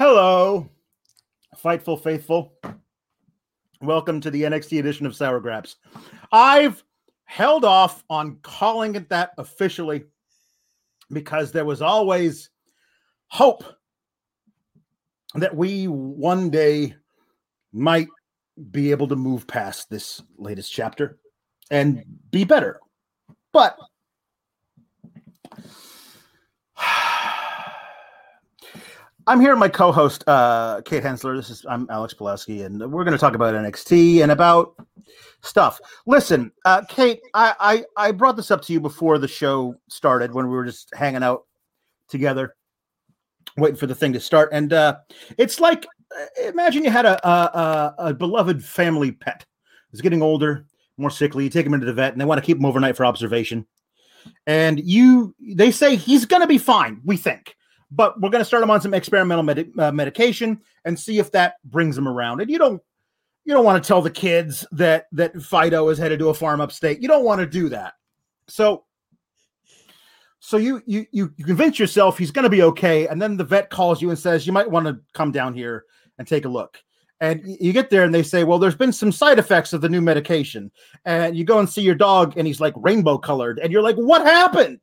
Hello, Fightful Faithful. Welcome to the NXT edition of Sour Graps. I've held off on calling it that officially because there was always hope that we one day might be able to move past this latest chapter and be better. But I'm here with my co-host uh, Kate Hensler. This is I'm Alex Pulaski, and we're going to talk about NXT and about stuff. Listen, uh, Kate, I, I I brought this up to you before the show started when we were just hanging out together, waiting for the thing to start, and uh, it's like uh, imagine you had a, a, a beloved family pet. It's getting older, more sickly. You take him into the vet, and they want to keep him overnight for observation. And you, they say he's going to be fine. We think but we're going to start him on some experimental med- uh, medication and see if that brings him around. And you don't you don't want to tell the kids that that Fido is headed to a farm upstate. You don't want to do that. So so you you you convince yourself he's going to be okay, and then the vet calls you and says you might want to come down here and take a look. And you get there and they say, well, there's been some side effects of the new medication. And you go and see your dog and he's like rainbow colored, and you're like, what happened?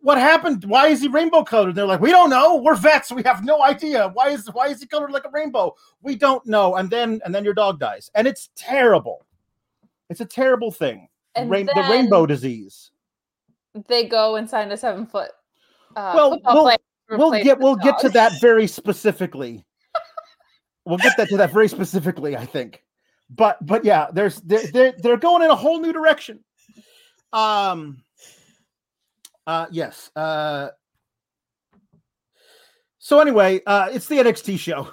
What happened? Why is he rainbow colored? They're like, we don't know. We're vets. We have no idea. Why is why is he colored like a rainbow? We don't know. And then and then your dog dies, and it's terrible. It's a terrible thing. Rain, the rainbow disease. They go and sign a seven foot. Uh, Well, we'll- We'll get we'll get to that very specifically. we'll get that to that very specifically, I think. But but yeah, there's they're they're, they're going in a whole new direction. Um. Uh. Yes. Uh. So anyway, uh, it's the NXT show.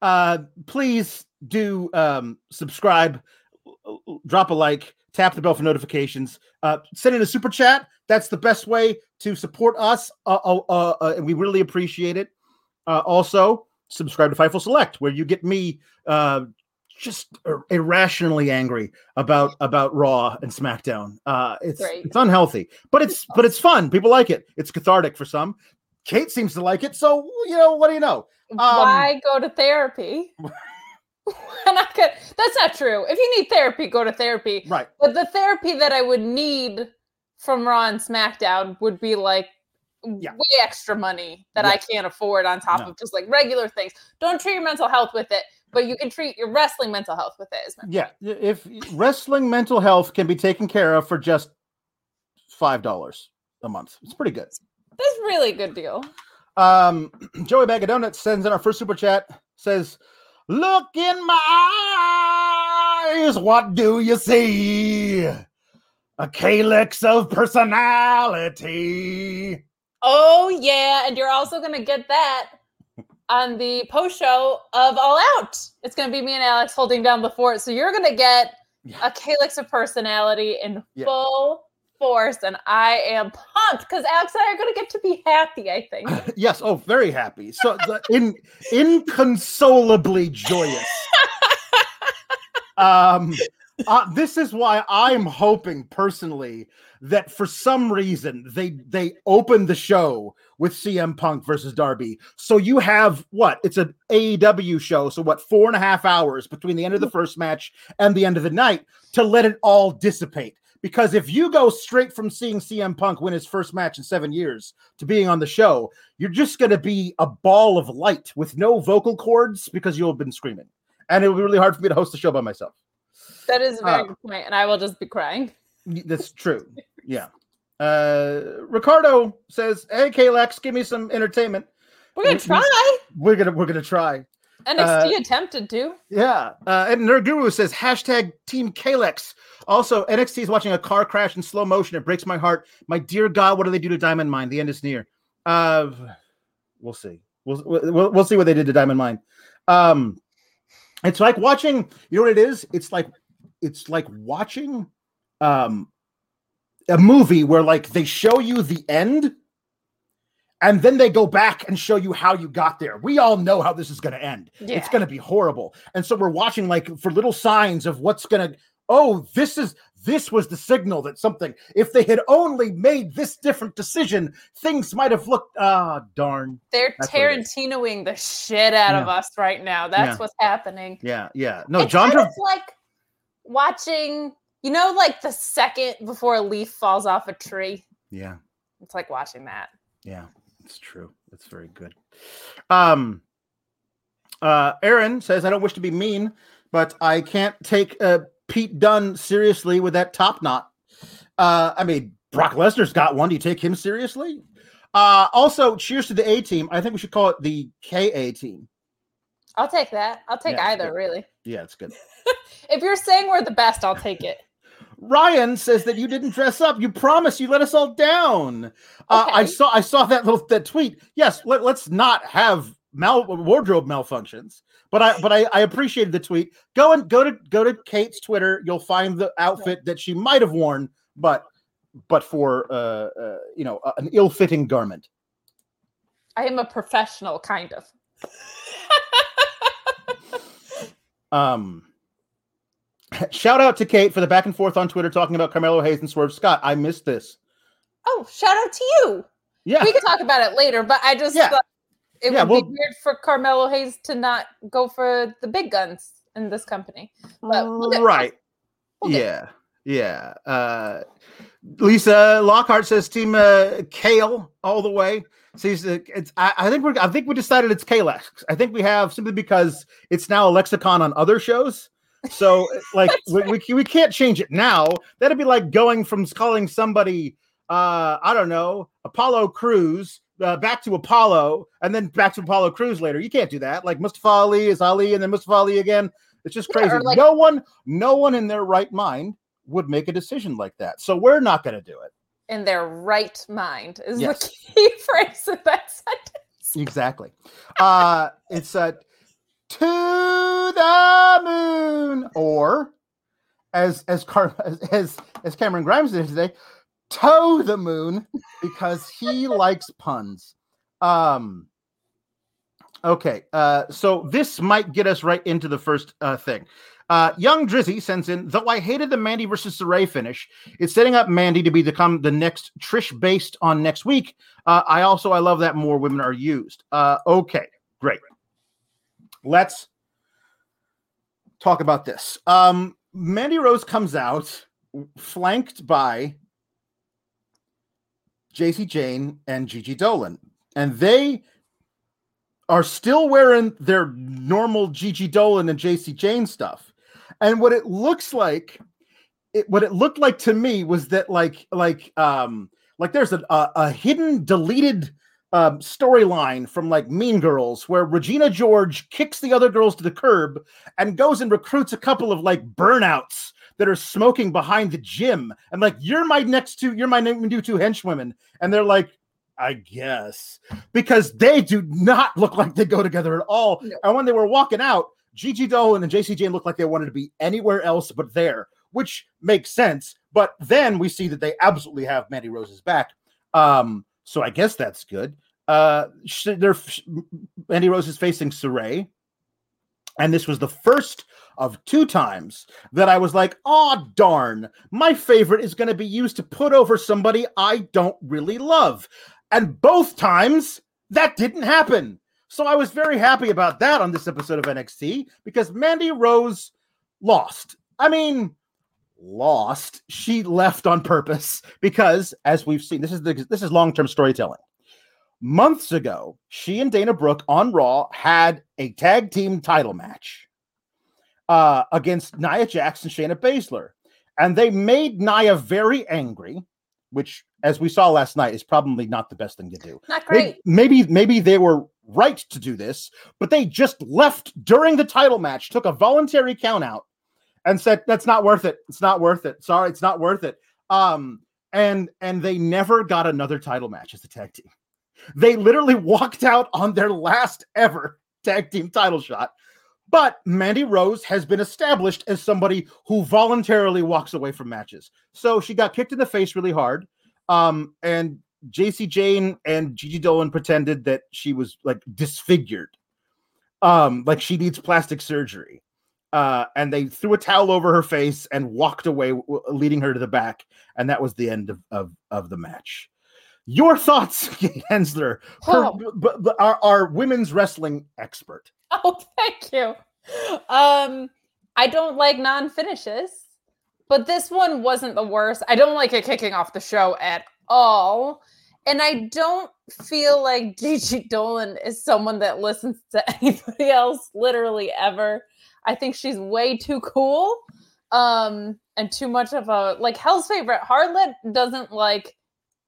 Uh, please do um subscribe, drop a like, tap the bell for notifications, uh, send in a super chat. That's the best way to support us, uh, uh, uh, uh, and we really appreciate it. Uh, also, subscribe to Fightful Select, where you get me uh, just irrationally angry about about Raw and SmackDown. Uh, it's Great. it's unhealthy, but it's but it's fun. People like it. It's cathartic for some. Kate seems to like it, so you know what do you know? Um, Why go to therapy? We're not gonna- that's not true. If you need therapy, go to therapy. Right. But the therapy that I would need from Raw and SmackDown would be like Yeah. way extra money that I can't afford on top No. of just like regular things. Don't treat your mental health with it, but you can treat your wrestling mental health with it. Yeah, if wrestling mental health can be taken care of for just five dollars a month, it's pretty good. That's a really good deal. Um, Joey Bag of Donuts sends in our first super chat says, "Look in my eyes, what do you see? A calyx of personality." Oh yeah, and you're also gonna get that on the post show of All Out. It's gonna be me and Alex holding down the fort. So you're gonna get Yeah. a calyx of personality in Yeah. full force, and I am pumped because Alex and I are gonna get to be happy. I think. yes, oh, very happy. So the, in inconsolably joyous. Um, uh, this is why I'm hoping personally that for some reason they they open the show with CM Punk versus Darby. So you have what? It's an AEW show. So what? Four and a half hours between the end of the first match and the end of the night to let it all dissipate. Because if you go straight from seeing CM Punk win his first match in seven years to being on the show, you're just going to be a ball of light with no vocal cords because you'll have been screaming. And it would be really hard for me to host the show by myself. That is a very Uh, good point, and I will just be crying. That's true. Yeah. Uh, Ricardo says, "Hey, Kalex, give me some entertainment. We're gonna try. We're gonna we're gonna try." NXT attempted to. Yeah. Uh, and Nerd Guru says, "Hashtag Team Kalex." Also, NXT is watching a car crash in slow motion. It breaks my heart. My dear God, what do they do to Diamond Mine? The end is near. Uh, we'll see. We'll, we'll we'll see what they did to Diamond Mine. Um, it's like watching. You know what it is? It's like it's like watching um a movie where like they show you the end and then they go back and show you how you got there. We all know how this is going to end. It's going to be horrible. And so we're watching like for little signs of what's going to oh, this is this was the signal that something, if they had only made this different decision, things might have looked, ah, darn. They're That's what it is. Tarantinoing the shit out of us right now. That's Yeah. what's happening. Yeah, yeah. No, it's John kind of like watching, you know, like the second before a leaf falls off a tree. Yeah, It's like watching that. yeah, it's true. It's very good. Um, uh, Aaron says, I don't wish to be mean, but I can't take uh, Pete Dunne seriously with that top knot. Uh, I mean, Brock Lesnar's got one. Do you take him seriously? Uh, also, cheers to the A team. I think we should call it the KA team. I'll take that. I'll take Yeah, either, really. Yeah, it's good. If you're saying we're the best, I'll take it. Ryan says that you didn't dress up. You promised you let us all down. Uh, I saw I saw that little that tweet. Yes, let, us not have mal wardrobe malfunctions. But I but I, I appreciated the tweet. Go and go to go to Kate's Twitter. You'll find the outfit that she might have worn, but but for uh, uh you know a- an ill-fitting garment. I am a professional, kind of. Um, shout out to Kate for the back and forth on Twitter talking about Carmelo Hayes and Swerve Scott. I missed this. Oh, shout out to you. Yeah, We can talk about it later, but I just Yeah. thought it Yeah, would well- be weird for Carmelo Hayes to not go for the big guns in this company. But we'll right. we'll yeah, yeah. Uh, Lisa Lockhart says Team uh, Kale all the way. Sees uh, it's. I, I think we're. I think we decided it's Kalex. I think we have simply because it's now a lexicon on other shows. So like we, we we can't change it now. That'd be like going from calling somebody uh I don't know Apollo Crews uh, back to Apollo and then back to Apollo Crews later. You can't do that. Like Mustafa Ali is Ali and then Mustafa Ali again. It's just Yeah, crazy. like- no one, no one in their right mind would make a decision like that. So we're not going to do it. in their right mind is Yes. the key phrase of that sentence. Exactly. Uh it's uh to the moon or as as Car as as, Cameron Grimes did today, toe the moon because he likes puns. Um okay, uh so this might get us right into the first uh thing. Uh, Young Drizzy sends in, though I hated the Mandy versus Sarray finish, it's setting up Mandy to become the next Trish based on next week. Uh, I also I love that more women are used. Uh, okay, great. Let's talk about this. Um, Mandy Rose comes out flanked by Jacy Jayne and Gigi Dolin, and they are still wearing their normal Gigi Dolin and Jacy Jayne stuff. And what it looks like, it, what it looked like to me was that like like um like there's a a, a hidden deleted um, storyline from like Mean Girls where Regina George kicks the other girls to the curb and goes and recruits a couple of like burnouts that are smoking behind the gym and like you're my next two you're my new two henchwomen and they're like I guess because they do not look like they go together at all. No. And when they were walking out, Gigi Dolin and Jacy Jayne looked like they wanted to be anywhere else but there, which makes sense. But then we see that they absolutely have Mandy Rose's back. Um, so I guess that's good. Uh, they're Mandy Rose is facing Sarray, and this was the first of two times that I was like, "Oh darn, my favorite is going to be used to put over somebody I don't really love," and both times that didn't happen. So I was very happy about that on this episode of NXT because Mandy Rose lost. I mean, lost. She left on purpose because, as we've seen, this is the this is long term storytelling. Months ago, she and Dana Brooke on Raw had a tag team title match uh, against Nia Jax and Shayna Baszler, and they made Nia very angry, which, as we saw last night, is probably not the best thing to do. Not great. maybe maybe they were right to do this, but they just left during the title match, took a voluntary count out, and said that's not worth it. It's not worth it. Sorry, it's not worth it. Um, and and they never got another title match as a tag team. They literally walked out on their last ever tag team title shot. But Mandy Rose has been established as somebody who voluntarily walks away from matches. So she got kicked in the face really hard. Um, and Jacy Jayne and Gigi Dolin pretended that she was like disfigured. Um, like she needs plastic surgery. Uh, and they threw a towel over her face and walked away, w- leading her to the back, and that was the end of of, of the match. Your thoughts, Hensler, Oh. b- b- b- our, our women's wrestling expert. Oh, thank you. Um, I don't like non-finishes, but this one wasn't the worst. I don't like it kicking off the show at all. And I don't feel like Gigi Dolin is someone that listens to anybody else literally ever. I think she's way too cool. Um, and too much of a like Hell's favorite harlot doesn't like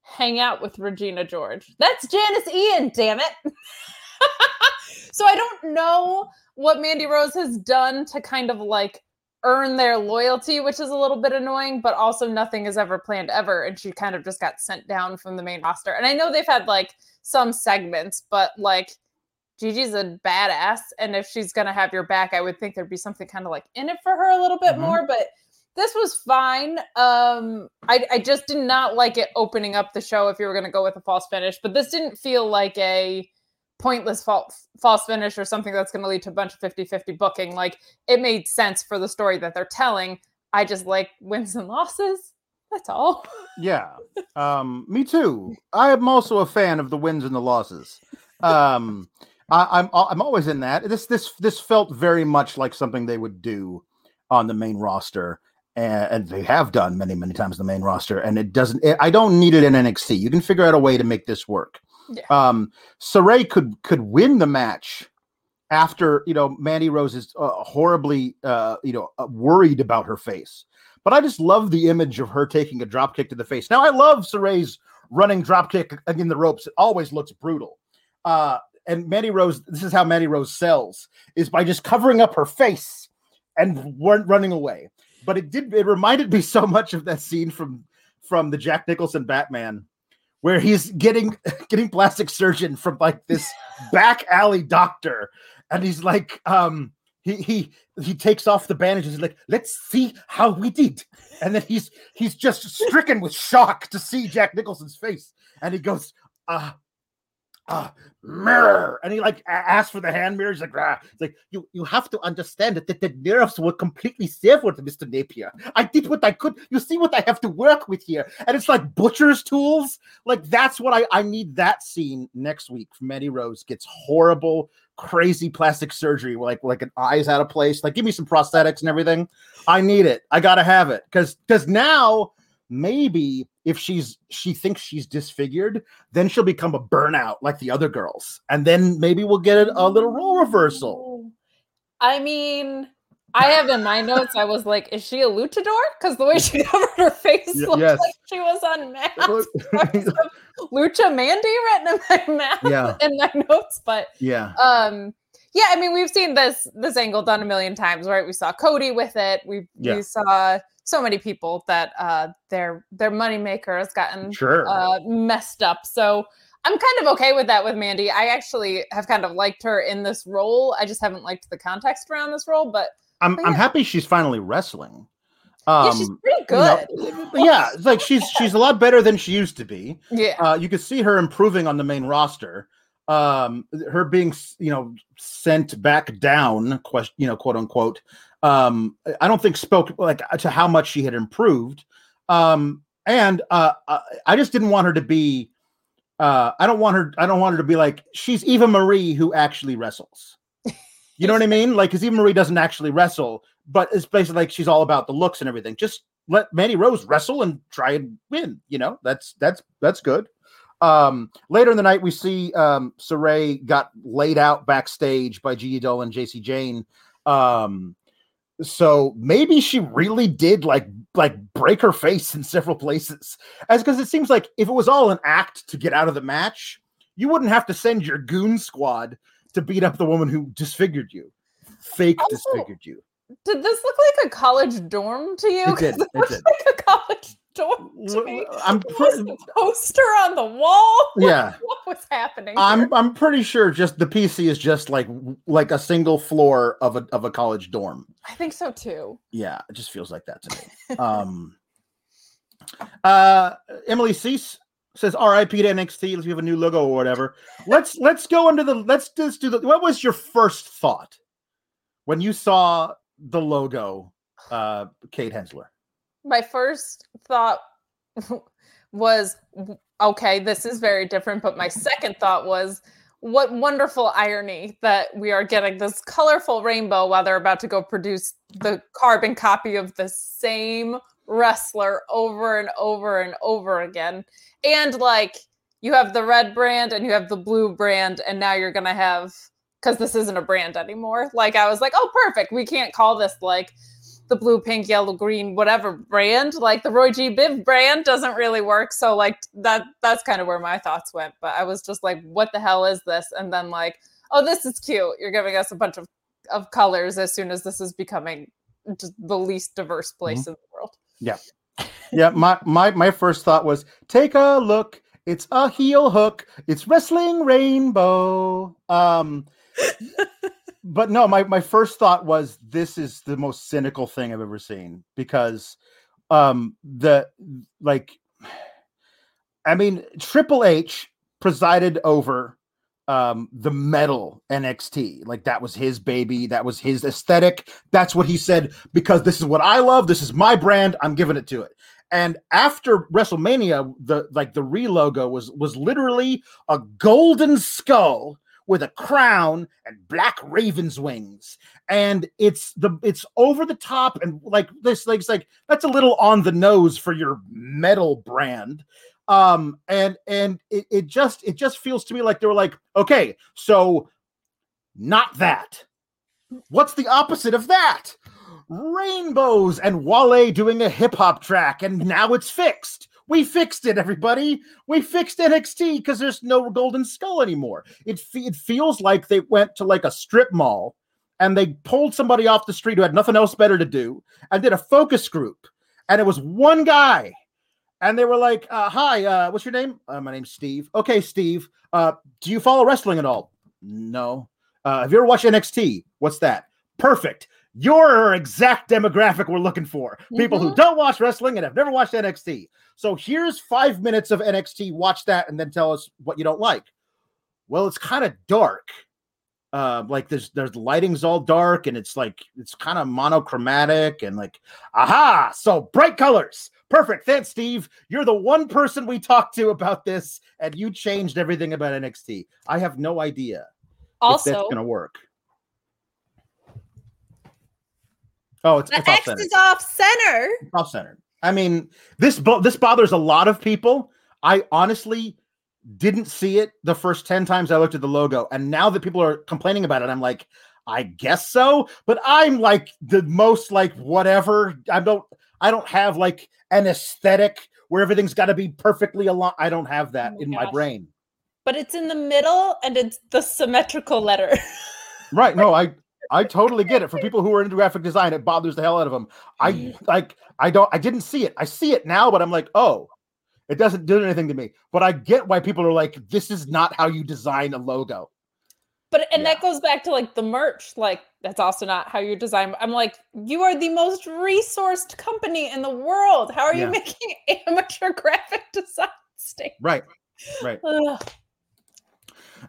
hang out with Regina George. That's Janis Ian, damn it. so I don't know what Mandy Rose has done to kind of like earn their loyalty, which is a little bit annoying, but also nothing is ever planned ever. And she kind of just got sent down from the main roster. And I know they've had like some segments, but like Gigi's a badass. And if she's going to have your back, I would think there'd be something kind of like in it for her a little bit Mhm. more. But this was fine. Um, I, I just did not like it opening up the show if you were going to go with a false finish, but this didn't feel like a pointless false false finish or something that's going to lead to a bunch of 50-50 booking like it made sense for the story that they're telling i just like wins and losses that's all Yeah, um, me too. I am also a fan of the wins and the losses. Um, I, I'm I'm always in that. This this this felt very much like something they would do on the main roster, and, and they have done many many times the main roster. And it doesn't. It, I don't need it in NXT. You can figure out a way to make this work. Yeah. Um, Sarray could could win the match after you know Mandy Rose is uh, horribly uh, you know uh, worried about her face. But I just love the image of her taking a drop kick to the face. Now I love Sarray's running drop kick in the ropes. It always looks brutal. Uh, and Mandy Rose, this is how Mandy Rose sells, is by just covering up her face and run, running away. But it did it reminded me so much of that scene from from the Jack Nicholson Batman, where he's getting getting plastic surgeon from like this back alley doctor, and he's like, um, he he he takes off the bandages, he's like, let's see how we did. And then he's he's just stricken with shock to see Jack Nicholson's face. And he goes, uh uh mirror. And he like a- asks for the hand mirror. He's like ah. it's like you you have to understand that the, nerves were completely severed with mr napier. I did what i could. You see what i have to work with here. And it's like butcher's tools. Like that's what i i need that scene next week. Mandy rose gets horrible crazy plastic surgery like like an eye's out of place. Like give me some prosthetics and everything. I need it. I gotta have it. Because because now maybe if she's she thinks she's disfigured then she'll become a burnout like the other girls. And then maybe we'll get a, a little role reversal. I mean i have in my notes i was like is she a luchador? Because the way she covered her face Y- looked yes. like she was on unmasked lucha mandy written in my mouth Yeah. in my notes but yeah. um yeah i mean we've seen this this angle done a million times right? We saw cody with it. We Yeah. we saw so many people that uh their their moneymaker has gotten sure. uh messed up. So i'm kind of okay with that with mandy. I actually have kind of liked her in this role. I just haven't liked the context around this role but i'm but i'm happy she's finally wrestling. Um yeah she's pretty you know, good. yeah it's like she's she's a lot better than she used to be. Yeah. Uh, you can see her improving on the main roster. Um, her being, you know, sent back down, question, you know, quote unquote. Um, I don't think spoke like to how much she had improved. Um, and uh, I- I just didn't want her to be. Uh, I don't want her. I don't want her to be like she's Eva Marie who actually wrestles. You know what I mean? Like, because Eva Marie doesn't actually wrestle, but it's basically like she's all about the looks and everything. Just let Mandy Rose wrestle and try and win. You know, that's that's that's good. Um, later in the night, we see um, Sarray got laid out backstage by Gigi Dolin and Jacy Jayne. Um, so maybe she really did like like break her face in several places, as because it seems like if it was all an act to get out of the match, you wouldn't have to send your goon squad to beat up the woman who disfigured you, fake Also, disfigured you. did this look like a college dorm to you It did. It looked did. like a college me I'm pre- a poster on the wall yeah. what was happening I'm? I'm pretty sure just the PC is just like like a single floor of a of a college dorm. i think so too Yeah, it just feels like that to me. um uh Emily Cease says RIP to NXT. Let's have a new logo or whatever. Let's let's go into the let's just do the what was your first thought when you saw the logo, uh, Kate Hensler? My first thought was okay, this is very different. But my second thought was, what wonderful irony that we are getting this colorful rainbow while they're about to go produce the carbon copy of the same wrestler over and over and over again. And like you have the red brand and you have the blue brand, and now you're gonna have because this isn't a brand anymore. Like I was like, oh, perfect. We can't call this like the blue, pink, yellow, green, whatever brand. Like the Roy G. Biv brand doesn't really work. So like that that's kind of where my thoughts went. But I was just like, what the hell is this? And then like, oh, this is cute. You're giving us a bunch of of colors as soon as this is becoming just the least diverse place mm-hmm. in the world. Yeah. Yeah. My my my first thought was take a look. It's a heel hook. It's wrestling rainbow. Um but no, my, my first thought was this is the most cynical thing I've ever seen because um the like I mean Triple H presided over um the metal NXT. Like that was his baby, that was his aesthetic. That's what he said because this is what I love, this is my brand, I'm giving it to it. And after WrestleMania, the like the re logo was was literally a golden skull with a crown and black raven's wings. And it's the it's over the top and like this like like that's a little on the nose for your metal brand. Um and and it, it just it just feels to me like they were like okay so not that. What's the opposite of that? Rainbows and wale doing a hip-hop track and now it's fixed we fixed it, everybody. We fixed NXT because there's no Golden Skull anymore. It it feels like they went to like a strip mall and they pulled somebody off the street who had nothing else better to do and did a focus group. And it was one guy. And they were like, uh, "Hi, uh, what's your name? Uh, my name's Steve. Okay, Steve. Uh, do you follow wrestling at all? No. Uh, have you ever watched NXT? What's that? Perfect your exact demographic we're looking for people mm-hmm. who don't watch wrestling and have never watched NXT. So here's five minutes of NXT. Watch that and then tell us what you don't like. Well, it's kind of dark. Uh, like there's there's lighting's all dark and it's like it's kind of monochromatic and like aha so bright colors perfect thanks steve you're the one person we talked to about this and you changed everything about nxt i have no idea also if that's gonna work Oh, it's, the it's X is off center. off center. I mean, this bo- this bothers a lot of people. I honestly didn't see it the first 10 times I looked at the logo. And now that people are complaining about it, I'm like, I guess so. But I'm like the most like whatever. I don't I don't have like an aesthetic where everything's got to be perfectly aligned. I don't have that oh in gosh. my brain. But it's in the middle and it's the symmetrical letter. right. No, I I totally get it. For people who are into graphic design, it bothers the hell out of them. I mm. like I don't I didn't see it. I see it now, but I'm like, oh, it doesn't do anything to me. But I get why people are like, this is not how you design a logo. But and yeah. that goes back to like the merch. Like that's also not how you design. I'm like, you are the most resourced company in the world. How are you making amateur graphic design? State? Right. Right.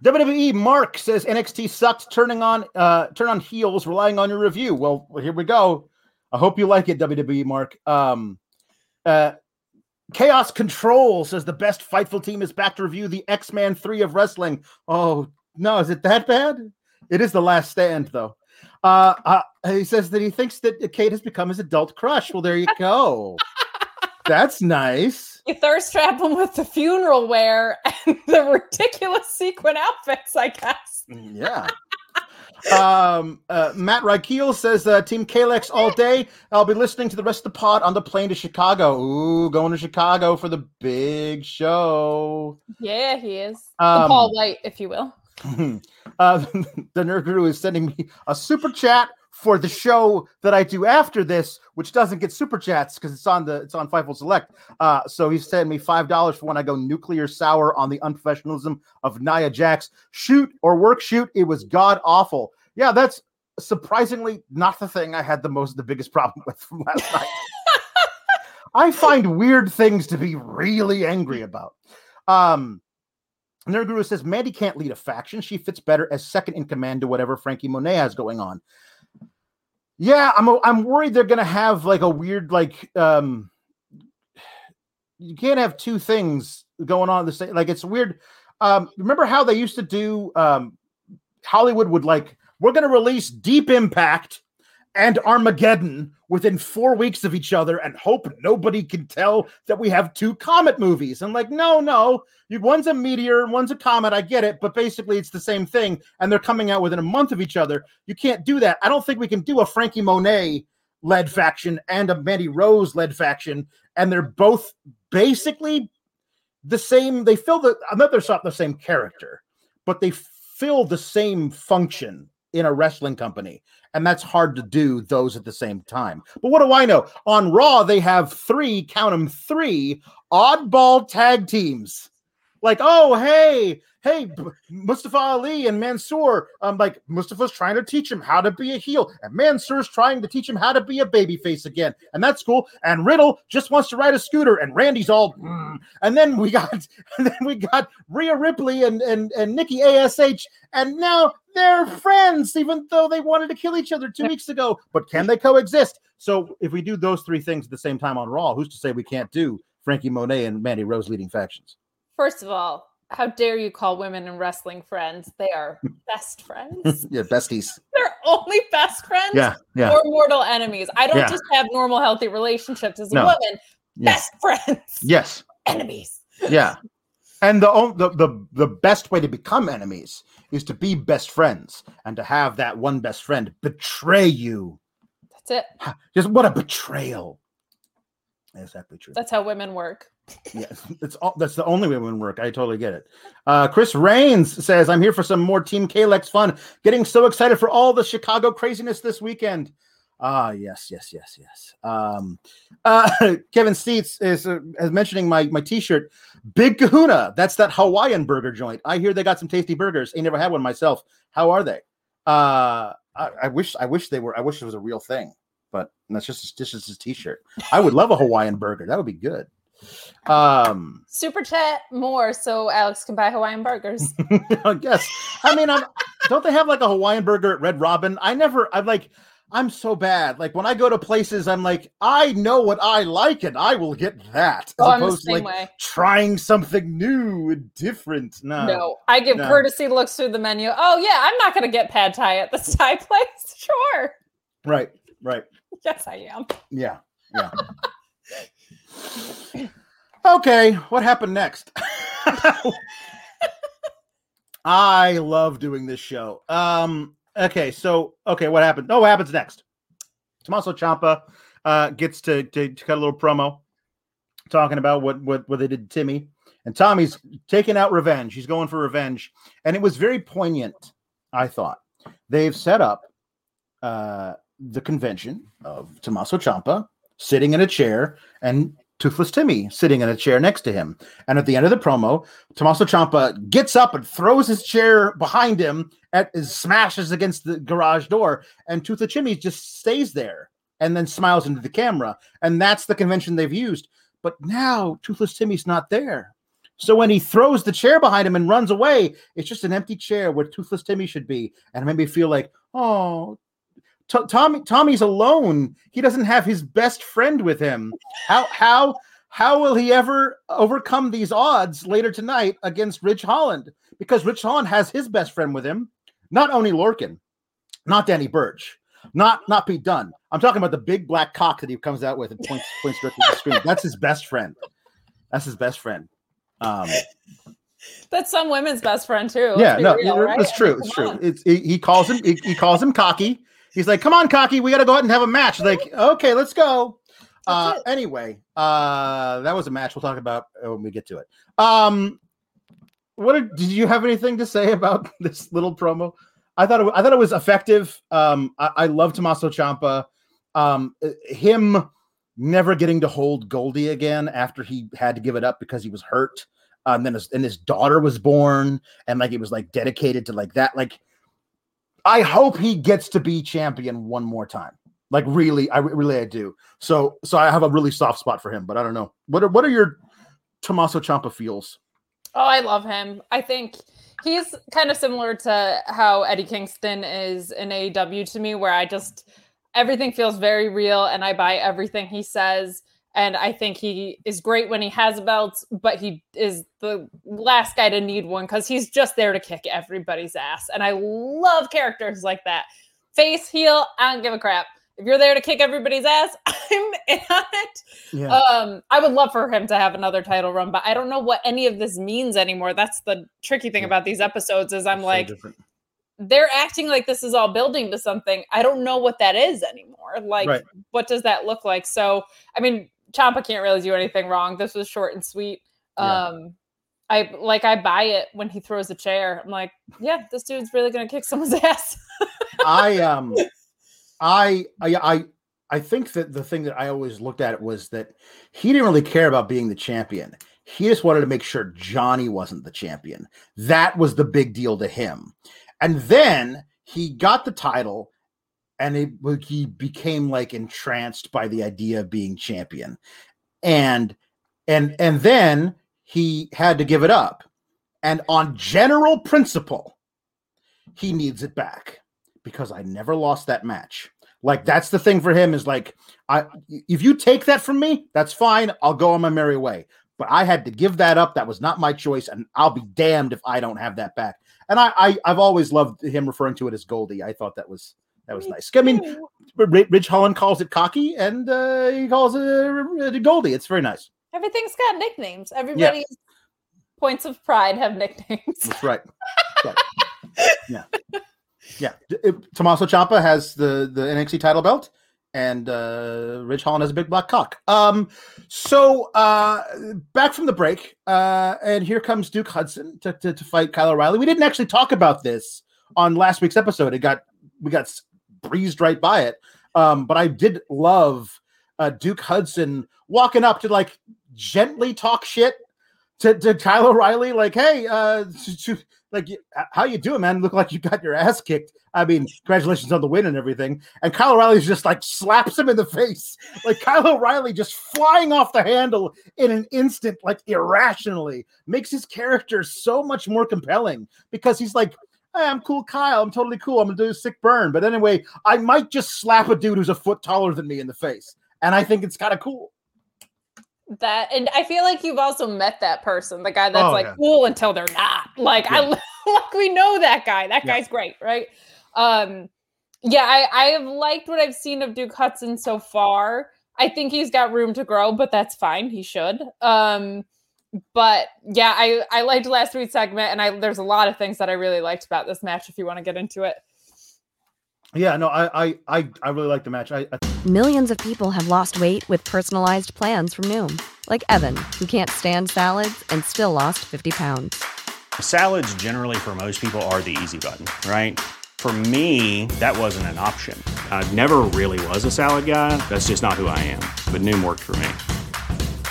WWE Mark says NXT sucked, turning on uh turn on heels, relying on your review. Well, here we go. I hope you like it, WWE Mark. Um uh Chaos Control says the best fightful team is back to review the X-Men 3 of wrestling. Oh no, is it that bad? It is the last stand though. Uh, uh he says that he thinks that Kate has become his adult crush. Well, there you go. That's nice. You thirst trap them with the funeral wear the ridiculous sequin outfits, I guess. Mm, yeah. um, uh, Matt Rykeel says, uh, Team Kalex all day. I'll be listening to the rest of the pod on the plane to Chicago. Ooh, going to Chicago for the big show. Yeah, he is. Um, the Paul Wight, if you will. uh, the Nerd Guru is sending me a super chat for the show that I do after this, which doesn't get super chats because it's on the it's on Fightful Select. Uh, so he sent me five dollars for when I go nuclear sour on the unprofessionalism of Nia Jax. Shoot or work shoot, it was god awful. Yeah, that's surprisingly not the thing I had the most the biggest problem with from last night. I find weird things to be really angry about. Um, Nerd Guru says Mandy can't lead a faction. She fits better as second in command to whatever Franky Monet has going on. Yeah, I'm I'm worried they're gonna have like a weird like um you can't have two things going on the same like it's weird. Um remember how they used to do um Hollywood would like we're gonna release Deep Impact and Armageddon within four weeks of each other and hope nobody can tell that we have two comet movies. And like, no, no, one's a meteor, one's a comet. I get it, but basically it's the same thing. And they're coming out within a month of each other. You can't do that. I don't think we can do a Franky Monet led faction and a Mandy Rose led faction, and they're both basically the same. They fill the another not the same character, but they fill the same function in a wrestling company and that's hard to do those at the same time. But what do I know? On Raw, they have three, count them three oddball tag teams. Like, oh, hey, hey, Mustafa Ali and Mansoor. Um, like Mustafa's trying to teach him how to be a heel, and Mansoor's trying to teach him how to be a babyface again, and that's cool. And Riddle just wants to ride a scooter, and Randy's all. Mm. And then we got, and then we got Rhea Ripley and and and Nikki Ash, and now they're friends, even though they wanted to kill each other two weeks ago. But can they coexist? So if we do those three things at the same time on Raw, who's to say we can't do Franky Monet and Mandy Rose leading factions? First of all, how dare you call women in wrestling friends? They are best friends. yeah, besties. They're only best friends. Yeah, yeah. Or mortal enemies. I don't yeah. just have normal, healthy relationships as a no. woman. Best friends. Yes. Enemies. Yeah. And the, the the the best way to become enemies is to be best friends and to have that one best friend betray you. That's it. Just what a betrayal. Exactly true. That's how women work. yeah, it's all, that's the only way women work. I totally get it. Uh, Chris Rains says, "I'm here for some more Team Kalex fun. Getting so excited for all the Chicago craziness this weekend." Ah, yes, yes, yes, yes. Um, uh, Kevin Steets is, uh, is mentioning my my T-shirt. Big Kahuna. That's that Hawaiian burger joint. I hear they got some tasty burgers. I never had one myself. How are they? Uh, I, I wish I wish they were. I wish it was a real thing, but that's just this is his T-shirt. I would love a Hawaiian burger. That would be good. Um, super chat more so Alex can buy Hawaiian burgers. I guess. I mean, I'm, don't they have like a Hawaiian burger at Red Robin? I never. I'm like I'm so bad. Like when I go to places, I'm like, I know what I like, and I will get that. As oh, opposed to like way. trying something new and different. No, no, I give no. courtesy looks through the menu. Oh yeah, I'm not going to get pad thai at this Thai place. Sure. Right. Right. Yes, I am. Yeah. Yeah. okay, what happened next? I love doing this show. Um, Okay, so okay, what happened? Oh, what happens next? Tommaso Ciampa uh, gets to, to, to cut a little promo talking about what what what they did to Timmy, and Tommy's taking out revenge. He's going for revenge, and it was very poignant. I thought they've set up uh, the convention of Tommaso Ciampa sitting in a chair and Toothless Timmy sitting in a chair next to him. And at the end of the promo, Tommaso Ciampa gets up and throws his chair behind him at smashes against the garage door, and Toothless Timmy just stays there and then smiles into the camera. And that's the convention they've used. But now Toothless Timmy's not there. So when he throws the chair behind him and runs away, it's just an empty chair where Toothless Timmy should be. And it made me feel like, oh, T- Tommy Tommy's alone. He doesn't have his best friend with him. How how how will he ever overcome these odds later tonight against Ridge Holland? Because Ridge Holland has his best friend with him, not only Lorcan, not Danny Burch, not not Pete Dunne. I'm talking about the big black cock that he comes out with and points points directly at the screen. That's his best friend. That's his best friend. Um, that's some women's best friend too. Yeah, no, real, right? it's true. It's true. It's he, he calls him he, he calls him cocky He's like, "Come on, cocky, we got to go out and have a match." Like, okay, let's go. Uh, anyway, uh, that was a match we'll talk about when we get to it. Um, what did, did you have anything to say about this little promo? I thought it, I thought it was effective. Um, I, I love Tommaso Ciampa. Um, him never getting to hold Goldie again after he had to give it up because he was hurt. Uh, and then his, and his daughter was born, and like it was like dedicated to like that. Like I hope he gets to be champion one more time. Like really, I really I do. So so I have a really soft spot for him, but I don't know. What are what are your Tommaso Ciampa feels? Oh, I love him. I think he's kind of similar to how Eddie Kingston is in AEW to me, where I just everything feels very real, and I buy everything he says. And I think he is great when he has a belt, but he is the last guy to need one because he's just there to kick everybody's ass. And I love characters like that. Face, heel, I don't give a crap. If you're there to kick everybody's ass, I'm in on it. Yeah. Um, I would love for him to have another title run, but I don't know what any of this means anymore. That's the tricky thing about these episodes is I'm it's like, so they're acting like this is all building to something. I don't know what that is anymore. Like, right. what does that look like? So, I mean, Ciampa can't really do anything wrong. This was short and sweet. Yeah. Um, I like I buy it when he throws a chair. I'm like, yeah, this dude's really gonna kick someone's ass. I um I I I I think that the thing that I always looked at was that he didn't really care about being the champion. He just wanted to make sure Johnny wasn't the champion. That was the big deal to him. And then he got the title and it, he became like entranced by the idea of being champion. And and and then he had to give it up. And on general principle, he needs it back because I never lost that match. Like that's the thing for him is like I if you take that from me, that's fine. I'll go on my merry way. But I had to give that up. That was not my choice, and I'll be damned if I don't have that back. And I, I have always loved him referring to it as Goldie. I thought that was that was nice. I mean, Ridge Holland calls it cocky, and uh, he calls it uh, Goldie. It's very nice. Everything's got nicknames. Everybody's yeah. points of pride have nicknames. That's right. right. yeah. Yeah, Tommaso Ciampa has the the NXT title belt, and uh, Ridge Holland has a big black cock. Um, so uh, back from the break, uh, and here comes Duke Hudson to, to, to fight Kyle O'Reilly. We didn't actually talk about this on last week's episode. It got we got breezed right by it. Um, but I did love uh, Duke Hudson walking up to like gently talk shit to, to Kyle O'Reilly, like, hey, uh, to, like how you doing, man? Look like you got your ass kicked. I mean, congratulations on the win and everything. And Kyle O'Reilly's just like slaps him in the face. Like Kyle O'Reilly just flying off the handle in an instant, like irrationally, makes his character so much more compelling because he's like, hey, I'm cool, Kyle. I'm totally cool. I'm gonna do a sick burn. But anyway, I might just slap a dude who's a foot taller than me in the face. And I think it's kind of cool that and i feel like you've also met that person the guy that's oh, like yeah. cool until they're not like yeah. i like we know that guy that yeah. guy's great right um yeah i i have liked what i've seen of duke hudson so far i think he's got room to grow but that's fine he should um but yeah i i liked last week's segment and i there's a lot of things that i really liked about this match if you want to get into it yeah, no, I I I, I really like the match. I, I, Millions of people have lost weight with personalized plans from Noom, like Evan, who can't stand salads and still lost 50 pounds. Salads, generally, for most people, are the easy button, right? For me, that wasn't an option. I never really was a salad guy. That's just not who I am. But Noom worked for me.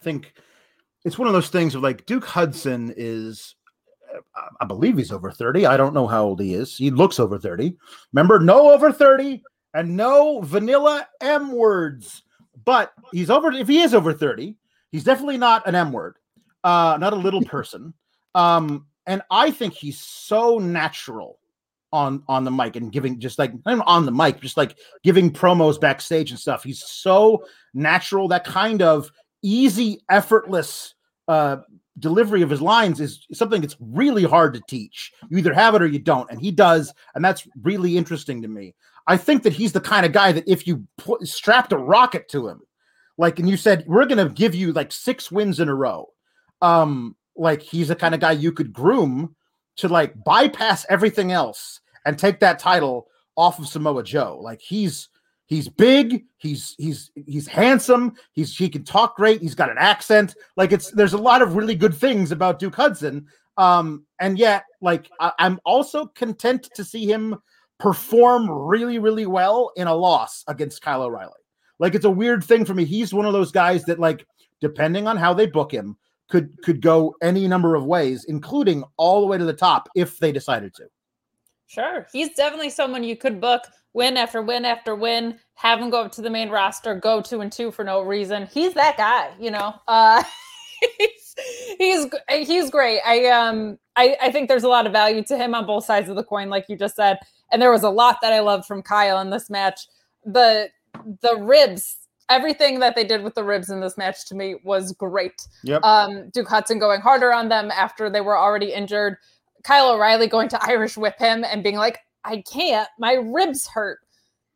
Think it's one of those things of like Duke Hudson is, I believe he's over 30. I don't know how old he is. He looks over 30. Remember, no over 30 and no vanilla M words. But he's over, if he is over 30, he's definitely not an M word, uh, not a little person. Um, and I think he's so natural on on the mic and giving just like on the mic, just like giving promos backstage and stuff. He's so natural. That kind of easy, effortless uh, delivery of his lines is something that's really hard to teach. You either have it or you don't, and he does, and that's really interesting to me. I think that he's the kind of guy that if you put, strapped a rocket to him, like, and you said we're going to give you like six wins in a row, um, like he's the kind of guy you could groom to like bypass everything else and take that title off of Samoa Joe. Like he's He's big. He's he's he's handsome. He's he can talk great. He's got an accent. Like it's there's a lot of really good things about Duke Hudson. Um, and yet, like I, I'm also content to see him perform really, really well in a loss against Kyle O'Reilly. Like it's a weird thing for me. He's one of those guys that, like, depending on how they book him, could could go any number of ways, including all the way to the top if they decided to. Sure. He's definitely someone you could book win after win after win, have him go up to the main roster, go two and two for no reason. He's that guy, you know. Uh he's, he's he's great. I um I, I think there's a lot of value to him on both sides of the coin, like you just said. And there was a lot that I loved from Kyle in this match. The the ribs everything that they did with the ribs in this match to me was great. Yep. Um, Duke Hudson going harder on them after they were already injured. Kyle O'Reilly going to Irish whip him and being like, I can't, my ribs hurt.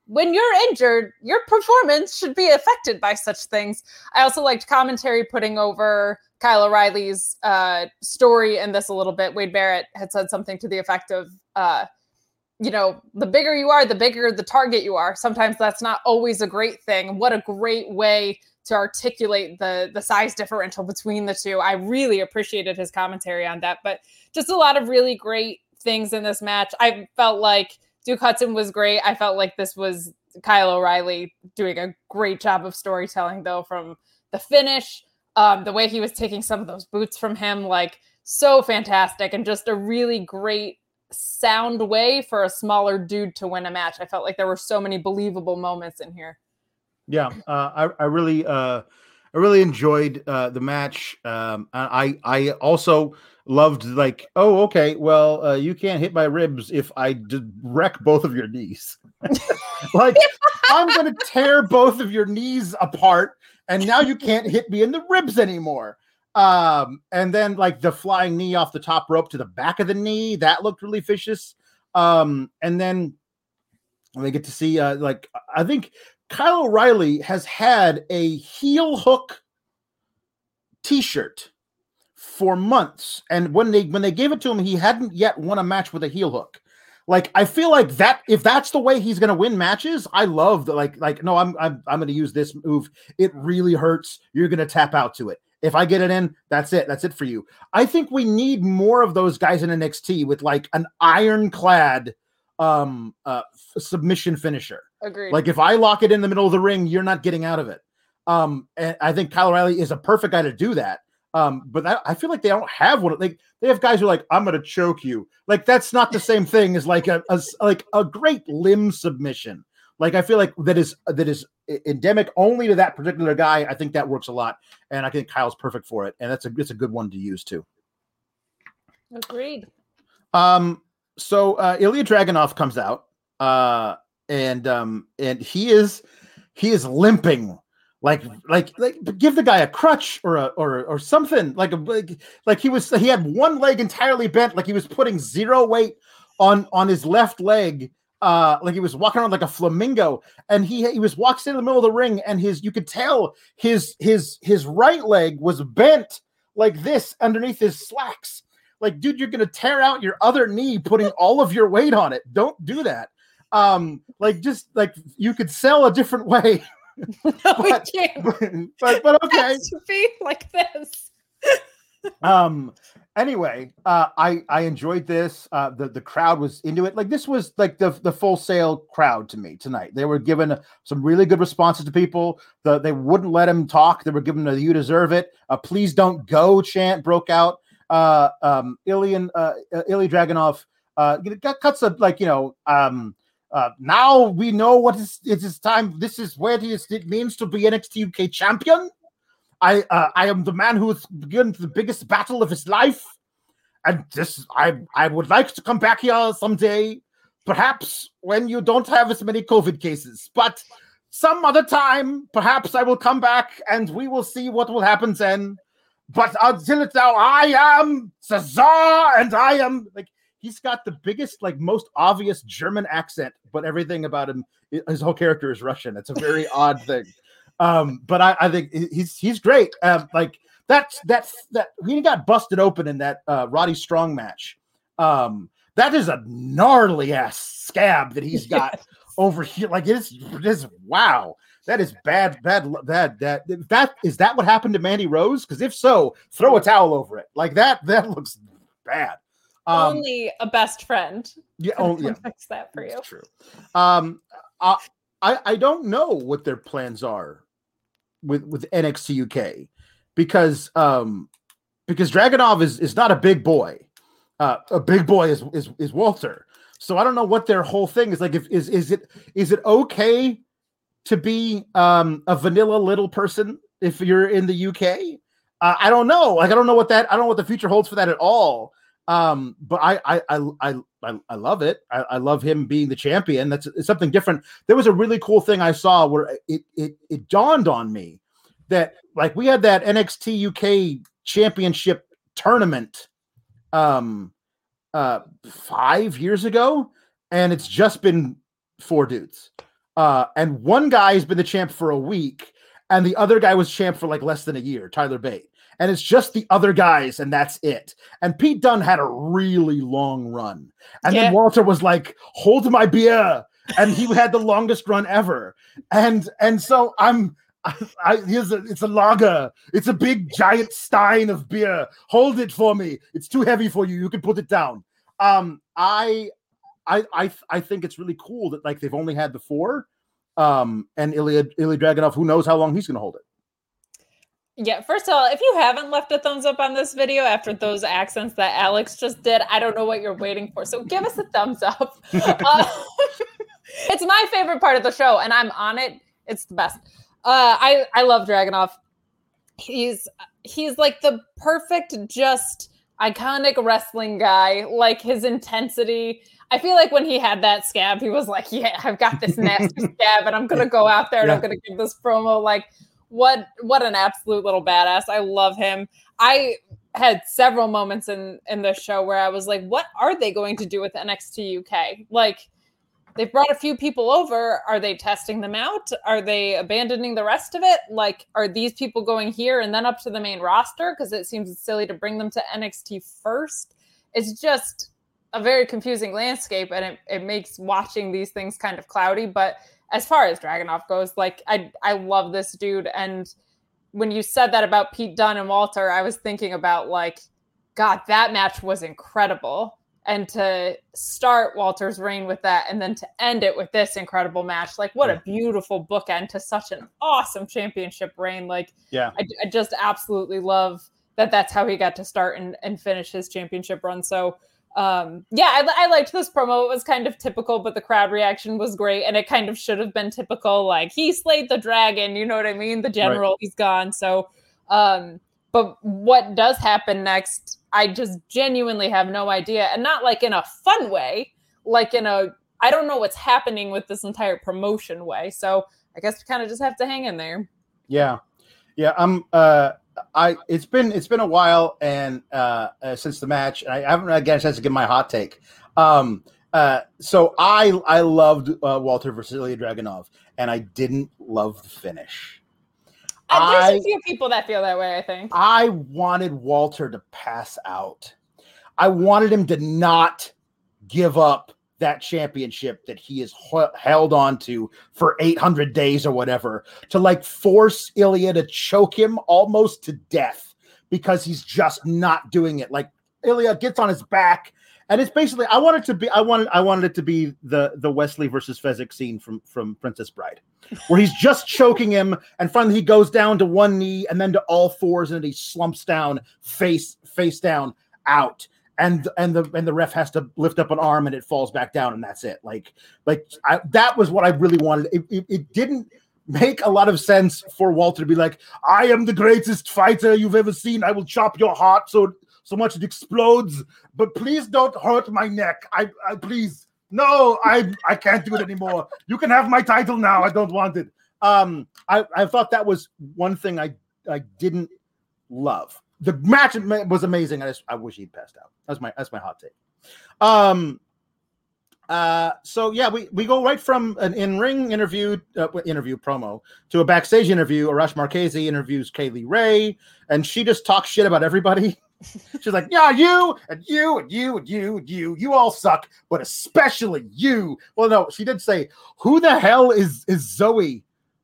When you're injured, your performance should be affected by such things. I also liked commentary putting over Kyle O'Reilly's uh, story in this a little bit. Wade Barrett had said something to the effect of, uh, you know, the bigger you are, the bigger the target you are. Sometimes that's not always a great thing. What a great way to articulate the the size differential between the two. I really appreciated his commentary on that, but just a lot of really great things in this match. I felt like Duke Hudson was great. I felt like this was Kyle O'Reilly doing a great job of storytelling though from the finish, um, the way he was taking some of those boots from him, like so fantastic and just a really great sound way for a smaller dude to win a match. I felt like there were so many believable moments in here. Yeah, uh, I I really uh, I really enjoyed uh, the match. Um, I I also loved like oh okay well uh, you can't hit my ribs if I did wreck both of your knees. like I'm gonna tear both of your knees apart, and now you can't hit me in the ribs anymore. Um, and then like the flying knee off the top rope to the back of the knee, that looked really vicious. Um, and then we get to see uh like I think Kyle O'Reilly has had a heel hook t-shirt for months. And when they when they gave it to him, he hadn't yet won a match with a heel hook. Like I feel like that if that's the way he's gonna win matches, I love the like like no, I'm I'm I'm gonna use this move. It really hurts. You're gonna tap out to it. If I get it in, that's it. That's it for you. I think we need more of those guys in NXT with like an ironclad um uh f- submission finisher. Agreed. Like if I lock it in the middle of the ring, you're not getting out of it. Um, and I think Kyle O'Reilly is a perfect guy to do that. Um, but that, I feel like they don't have one. Like they have guys who are like, I'm gonna choke you. Like that's not the same thing as like a, a like a great limb submission. Like I feel like that is that is endemic only to that particular guy. I think that works a lot, and I think Kyle's perfect for it. And that's a it's a good one to use too. Agreed. Um, so uh, Ilya Dragunov comes out, uh, and um, and he is he is limping, like like like give the guy a crutch or a or or something. Like a like, like he was he had one leg entirely bent, like he was putting zero weight on on his left leg. Uh, like he was walking around like a flamingo, and he he was walks in the middle of the ring, and his you could tell his his his right leg was bent like this underneath his slacks. Like dude you're gonna tear out your other knee putting all of your weight on it. Don't do that um like just like you could sell a different way. No, we But- can't. but but, okay. Has to be like this. um anyway uh i i enjoyed this. Uh the the crowd was into it. Like this was like the the Full Sail crowd to me tonight. They were given some really good responses to people. The they wouldn't let him talk. They were giving the you deserve it. Uh please don't go chant broke out. Uh um ilian uh uh, Ilya dragunov uh got cuts of like you know um uh, now we know what is it is time. This is what it, is, it means to be NXT UK champion. I uh, I am the man who has begun the biggest battle of his life, and this I I would like to come back here someday, perhaps when you don't have as many COVID cases, but some other time, perhaps I will come back and we will see what will happen then. But until it's now, I am Cesar, and I am like he's got the biggest, like most obvious German accent, but everything about him, his whole character is Russian. It's a very odd thing. Um, but I, I think he's he's great. Um, like that's that's that he got busted open in that uh, Roddy Strong match. Um, That is a gnarly ass scab that he's got yes. over here. Like it's just wow. That is bad, bad, bad. That that is that what happened to Mandy Rose? Because if so, throw a towel over it. Like that. That looks bad. Um, only a best friend. Yeah, only yeah. fix that for you. That's true. Um, I I don't know what their plans are with with NXT UK because um because Dragunov is is not a big boy. Uh, a big boy is is is Walter. So I don't know what their whole thing is like. If is is it is it okay to be um a vanilla little person if you're in the UK? Uh, I don't know. Like I don't know what that I don't know what the future holds for that at all. Um, but I I I I, I love it. I, I love him being the champion. That's something different. There was a really cool thing I saw where it it it dawned on me that like we had that NXT UK championship tournament um uh five years ago, and it's just been four dudes. Uh, and one guy has been the champ for a week, and the other guy was champ for like less than a year, Tyler Bate and it's just the other guys, and that's it. And Pete Dunne had a really long run, and yeah. then Walter was like, "Hold my beer," and he had the longest run ever. And and so I'm. I, I here's a it's a lager. It's a big giant stein of beer. Hold it for me. It's too heavy for you. You can put it down. Um, I I I I think it's really cool that like they've only had the four. Um, and Ilya Ilya Dragunov, who knows how long he's gonna hold it. Yeah, first of all, if you haven't left a thumbs up on this video after those accents that Alex just did, I don't know what you're waiting for. So give us a thumbs up. uh, it's my favorite part of the show, and I'm on it. It's the best. Uh, I I love Dragunov. He's he's like the perfect, just iconic wrestling guy. Like his intensity. I feel like when he had that scab, he was like, "Yeah, I've got this nasty scab, and I'm gonna go out there and yeah. I'm gonna give this promo like." What what an absolute little badass. I love him. I had several moments in in the show where I was like, what are they going to do with NXT UK? Like they've brought a few people over. Are they testing them out? Are they abandoning the rest of it? Like, are these people going here and then up to the main roster? Because it seems silly to bring them to NXT first. It's just a very confusing landscape and it, it makes watching these things kind of cloudy. But as far as Dragunov goes, like I I love this dude. And when you said that about Pete Dunne and Walter, I was thinking about like, God, that match was incredible. And to start Walter's reign with that and then to end it with this incredible match, like what a beautiful bookend to such an awesome championship reign. Like, yeah, I, I just absolutely love that that's how he got to start and, and finish his championship run. So um yeah I, I liked this promo. It was kind of typical but the crowd reaction was great and it kind of should have been typical like he slayed the dragon you know what i mean? The general right. he's gone. So um but what does happen next i just genuinely have no idea and not like in a fun way like in a i don't know what's happening with this entire promotion way. So i guess we kind of just have to hang in there. Yeah. Yeah i'm uh I it's been it's been a while and uh, uh, since the match. I haven't really got a chance to give my hot take. Um, uh, so I I loved uh, Walter versus Ilya Dragunov, and I didn't love the finish. Uh, there's I, a few people that feel that way. I think I wanted Walter to pass out. I wanted him to not give up that championship that he has held on to for 800 days or whatever to like force Ilya to choke him almost to death because he's just not doing it. Like Ilya gets on his back and it's basically I wanted to be I wanted I wanted it to be the the Westley versus Fezzik scene from from Princess Bride, where he's just choking him, and finally he goes down to one knee and then to all fours, and he slumps down face face down out and and the and the ref has to lift up an arm and it falls back down and that's it. Like like I, that was what i really wanted. It, it, it, didn't make a lot of sense for walter to be like i am the greatest fighter you've ever seen. I will chop your heart so so much it explodes but please don't hurt my neck. I, I please no i i can't do it anymore. You can have my title now. I don't want it. Um i i thought that was one thing i i didn't love the match was amazing. I just I wish he'd passed out. That's my that's my hot take. Um. Uh. So yeah, we we go right from an in ring interview uh, interview promo to a backstage interview. Arash Markazi interviews Kay Lee Ray, and she just talks shit about everybody. She's like, yeah, you and you and you and you and you, you all suck, but especially you. Well, no, she did say, who the hell is is Zoey?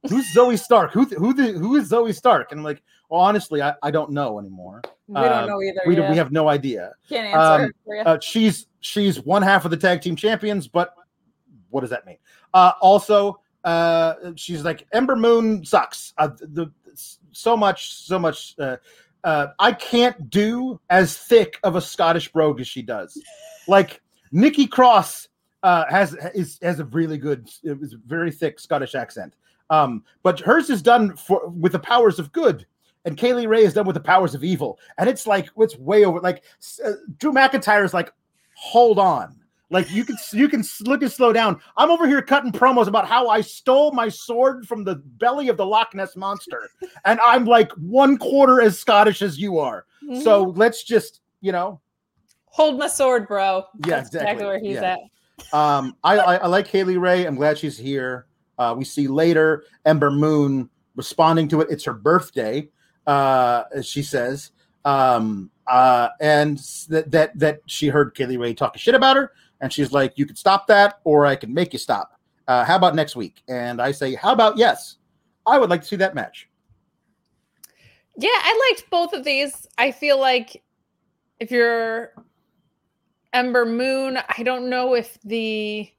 Who's Zoey Stark? Who who the who is Zoey Stark? And I'm like, well, honestly, I, I don't know anymore. We don't Um, know either. We, yeah. we have no idea. Can't answer um, for you. Uh, she's she's one half of the tag team champions, but what does that mean? Uh, also, uh, she's like Ember Moon sucks. Uh, the so much, so much. Uh, uh, I can't do as thick of a Scottish brogue as she does. Like Nikki Cross uh, has is has a really good, it was a very thick Scottish accent. Um, but hers is done for with the powers of good, and Kay Lee Ray is done with the powers of evil, and it's like it's way over. Like uh, Drew McIntyre is like, hold on. Like you can you can look and slow down. I'm over here cutting promos about how I stole my sword from the belly of the Loch Ness monster, and I'm like one quarter as Scottish as you are. Mhm. So let's just you know, hold my sword, bro. Yeah, That's exactly. where he's Yeah. at. um, I, I I like Haley Ray. I'm glad she's here. Uh, we see later Ember Moon responding to it. It's her birthday, uh, as she says, um, uh, and that that that she heard Kay Lee Ray talking shit about her, and she's like, "You can stop that, or I can make you stop." Uh, how about next week? And I say, "How about yes?" I would like to see that match. Yeah, I liked both of these. I feel like if you're Ember Moon, I don't know if the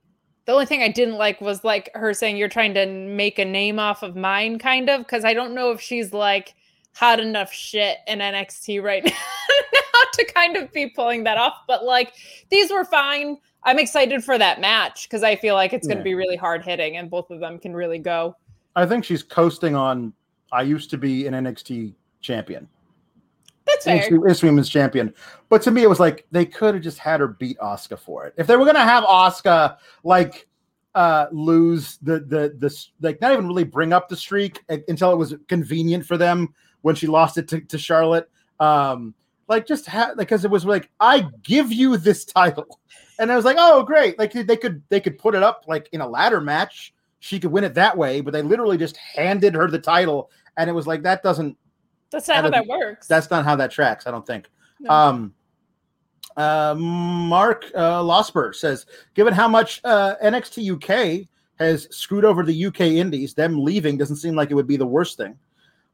the only thing I didn't like was like her saying you're trying to make a name off of mine, kind of, because I don't know if she's like hot enough shit in NXT right now to kind of be pulling that off. But like these were fine. I'm excited for that match because I feel like it's going to be really hard hitting and both of them can really go. I think she's coasting on. I used to be an NXT champion. That's fair. NXT Women's Champion. But to me, it was like they could have just had her beat Asuka for it. If they were gonna have Asuka like uh lose the the the like not even really bring up the streak uh, until it was convenient for them when she lost it to, to Charlotte. Um like just have because it was like I give you this title. And I was like, oh great. Like they could they could put it up like in a ladder match. She could win it that way, but they literally just handed her the title, and it was like that doesn't That's not how that works. that's not how that tracks. I don't think. No. Um, uh, Mark uh, Losberg says, given how much uh, NXT UK has screwed over the UK Indies, them leaving doesn't seem like it would be the worst thing.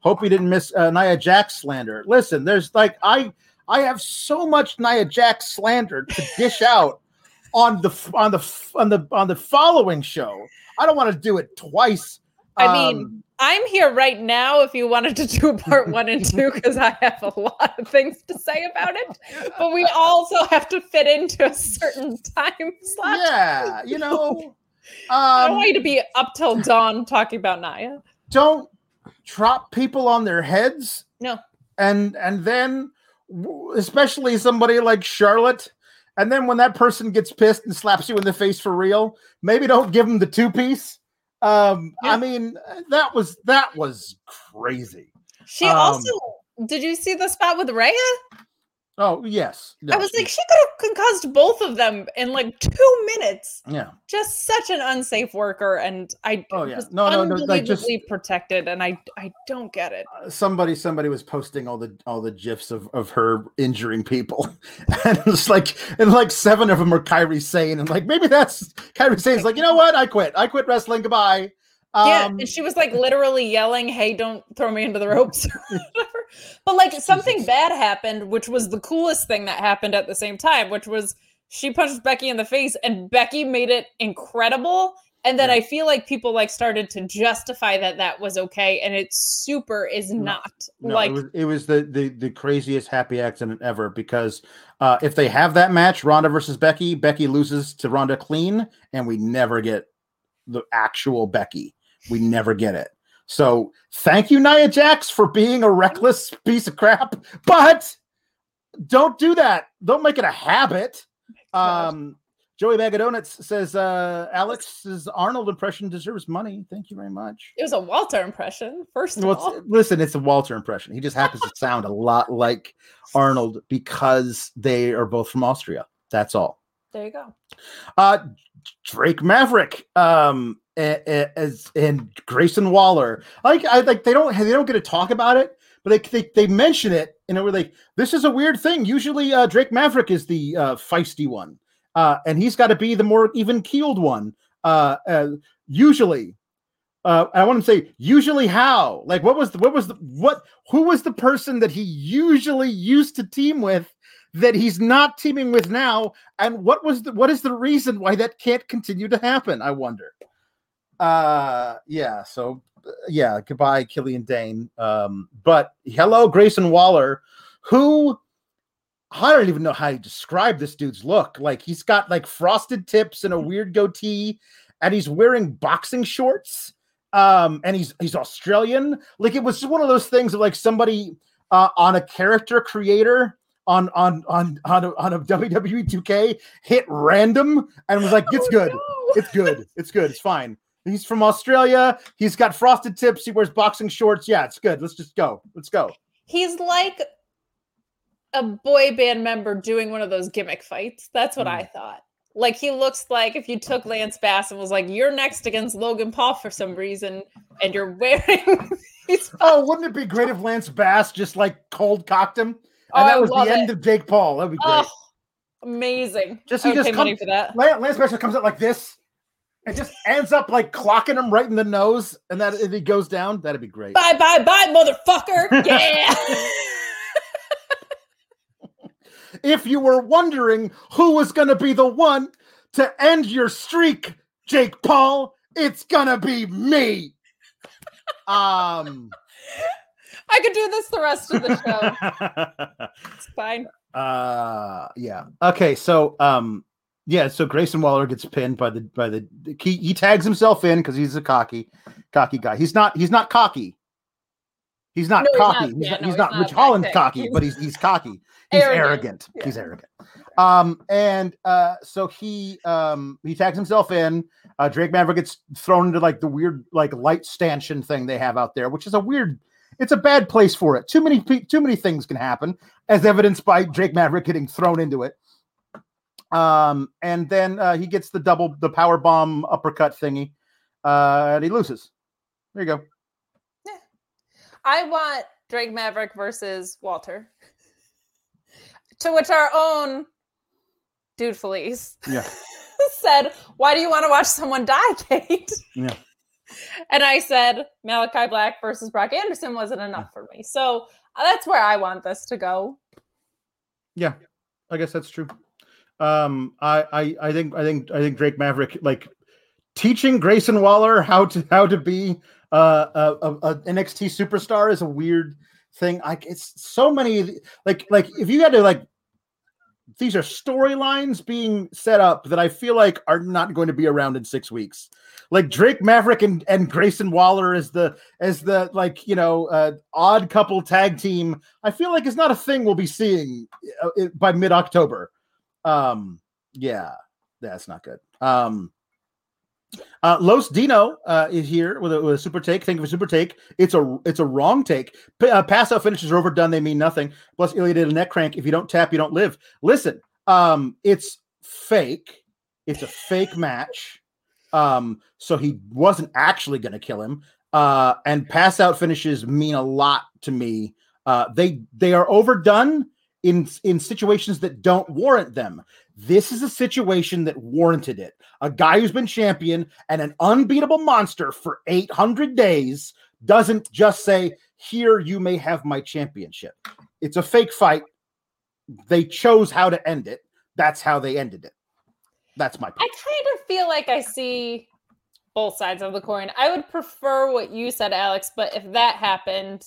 Hope we didn't miss uh, Nia Jax slander. Listen, there's like I I have so much Nia Jax slander to dish out on the on the on the on the following show. I don't want to do it twice. I mean, Um, I'm here right now if you wanted to do part one and two, because I have a lot of things to say about it. But we also have to fit into a certain time slot. yeah, you know. I don't Um, want you to be up till dawn talking about Naya. don't drop people on their heads No. and and then especially somebody like charlotte and then when that person gets pissed and slaps you in the face for real maybe don't give them the two piece um i mean that was that was crazy She Um, also did you see the spot with Rhea? Oh yes I was she- like, she could have concussed both of them in like two minutes. yeah Just such an unsafe worker, and I Oh, yeah. No, no, no, like, just- protected, and I I don't get it. Uh, somebody somebody was posting all the all the gifs of, of her injuring people and it's like and like seven of them are Kairi Sane and like maybe that's Kairi Sane's like you know what I quit I quit wrestling goodbye yeah, um and she was like literally yelling, "Hey, don't throw me into the ropes!" But like something bad happened, which was the coolest thing that happened at the same time, which was she punched Becky in the face, and Becky made it incredible. And then Yeah. I feel like people like started to justify that that was okay, and it super is No. not. no, like it was it was the, the the craziest happy accident ever because uh if they have that match Ronda versus Becky Becky loses to Ronda clean and we never get the actual Becky we never get it so thank you Nia Jax for being a reckless piece of crap but don't do that don't make it a habit um Joey Bag of Donuts says uh Alex's Arnold impression deserves money thank you very much it was a Walter impression, first of well, all. listen, it's a Walter impression. He just happens to sound a lot like Arnold because they are both from Austria. That's all. There you go. Uh, Drake Maverick, um, as and Grayson Waller. Like, I like they don't they don't get to talk about it, but they they, they mention it and we're like, this is a weird thing. Usually, uh, Drake Maverick is the uh, feisty one, uh, and he's got to be the more even keeled one. Uh, uh, usually, uh, I want to say usually how like what was the, what was the what who was the person that he usually used to team with that he's not teaming with now and what was the what is the reason why that can't continue to happen I wonder uh yeah so uh, yeah goodbye Killian Dain um but hello Grayson Waller who I don't even know how to describe this dude's look like he's got like frosted tips and a weird goatee and he's wearing boxing shorts um, and he's he's Australian. Like it was just one of those things of like somebody uh, on a character creator on on on on a, on a WWE 2K hit random and was like, "It's Oh, good, no. it's good, it's good, it's fine." He's from Australia. He's got frosted tips. He wears boxing shorts. Yeah, it's good. Let's just go. Let's go. He's like a boy band member doing one of those gimmick fights. That's what Mm. I thought. Like he looks like if you took Lance Bass and was like, "You're next against Logan Paul for some reason," and you're wearing these. Oh, wouldn't it be great if Lance Bass just like cold cocked him? And Oh, that was the end of Jake Paul. That'd be great. Oh, amazing! Just- he just pay money for that. Lance, Lance Bass just comes out like this and just ends up like clocking him right in the nose, and that if he goes down, that'd be great. Bye, bye, bye, motherfucker! Yeah. If you were wondering who was going to be the one to end your streak, Jake Paul, it's gonna be me. Um. I could do this the rest of the show. It's fine. uh yeah okay so um yeah so grayson waller gets pinned by the by the he, he tags himself in because he's a cocky cocky guy. He's not he's not cocky. He's not No, he's cocky. Not. he's, Yeah, not, no, he's he's not not. Ridge Holland's cocky but he's he's cocky. He's arrogant, Arrogant. he's arrogant. Um and uh so he um he tags himself in. Uh drake maverick gets thrown into like the weird like light stanchion thing they have out there which is a weird it's a bad place for it. Too many too many things can happen as evidenced by Drake Maverick getting thrown into it. Um, and then uh, he gets the double, the power bomb uppercut thingy, uh, and he loses. There you go. Yeah. I want Drake Maverick versus Walter. To which our own dude Felice Yeah. said, Why do you want to watch someone die, Kate? Yeah. And I said, Malakai Black versus Brock Anderson wasn't enough for me. So uh, that's where I want this to go. Yeah, I guess that's true. Um, I, I, I think, I think, I think Drake Maverick like teaching Grayson Waller how to how to be uh, a, a, NXT superstar is a weird thing. Like it's so many like like if you had to like these are storylines being set up that I feel like are not going to be around in six weeks. Like Drake Maverick and, and Grayson Waller as the as the like you know uh, odd couple tag team. I feel like it's not a thing we'll be seeing uh, by mid October. Um, yeah, that's not good. Um, uh, Los Dino uh, is here with a, with a super take. Thank you for super take. It's a it's a wrong take. P- uh, pass out finishes are overdone. They mean nothing. Plus, Ilya did a neck crank. If you don't tap, you don't live. Listen, um, it's fake. It's a fake match. Um, so he wasn't actually going to kill him. Uh, and pass out finishes mean a lot to me. Uh, they they are overdone in in situations that don't warrant them. This is a situation that warranted it. A guy who's been champion and an unbeatable monster for 800 days doesn't just say, "Here, you may have my championship." It's a fake fight. They chose how to end it. That's how they ended it. That's my I point. kind of feel like I see both sides of the coin. I would prefer what you said, Alex, but if that happened,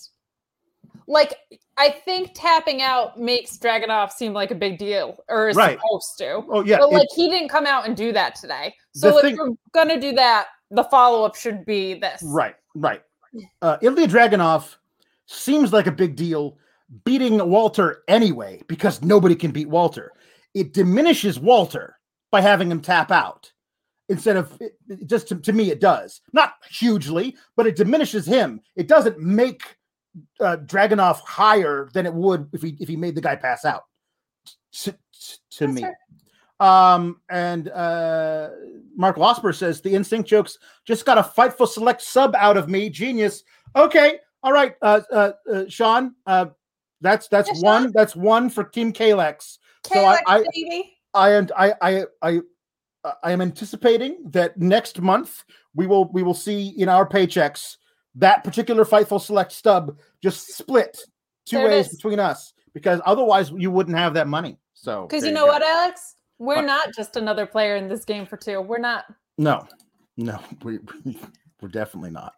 like I think tapping out makes Dragunov seem like a big deal, or is Right. supposed to. Oh yeah, but like he didn't come out and do that today. So if thing- you're gonna do that, the follow up should be this. Right, right. Uh, Ilya Dragunov seems like a big deal beating Walter anyway because nobody can beat Walter. It diminishes Walter by having him tap out instead of it, it just to, to me it does not hugely, but it diminishes him. It doesn't make uh, Dragunov higher than it would if he if he made the guy pass out. To, to me. fair. Um, and uh, Mark Losper says the instinct jokes just got a fightful select sub out of me. Genius. Okay, All right, uh, uh, uh, Sean. Uh, that's that's Yeah, one. Sean. That's one for Team Kalex. So I, I, baby. I, and I, I, I, I am anticipating that next month we will we will see in our paychecks that particular Fightful Select stub just split two There ways between us because otherwise you wouldn't have that money. So Because you know go. what, Alex? We're What? not just another player in this game for two. We're not. No, no, we we're definitely not.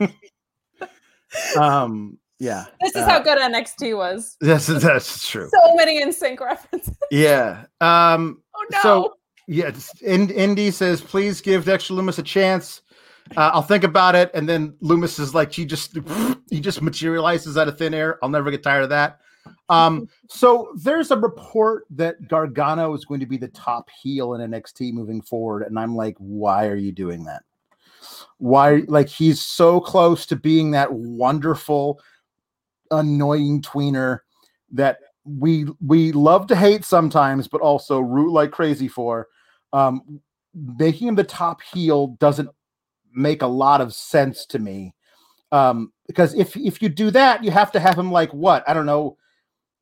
um. Yeah. This is uh, how good NXT was. That's that's true. So many NSYNC references. Yeah. Um. Oh no. So yeah, Indi says, please give Dexter Lumis a chance. Uh, I'll think about it. And then Lumis is like, he just he just materializes out of thin air. I'll never get tired of that. Um, so there's a report that Gargano is going to be the top heel in NXT moving forward, and I'm like, why are you doing that? Why like he's so close to being that wonderful, annoying tweener that we we love to hate sometimes, but also root like crazy for. Um, making him the top heel doesn't make a lot of sense to me. Um, because if if you do that, you have to have him like what? I don't know,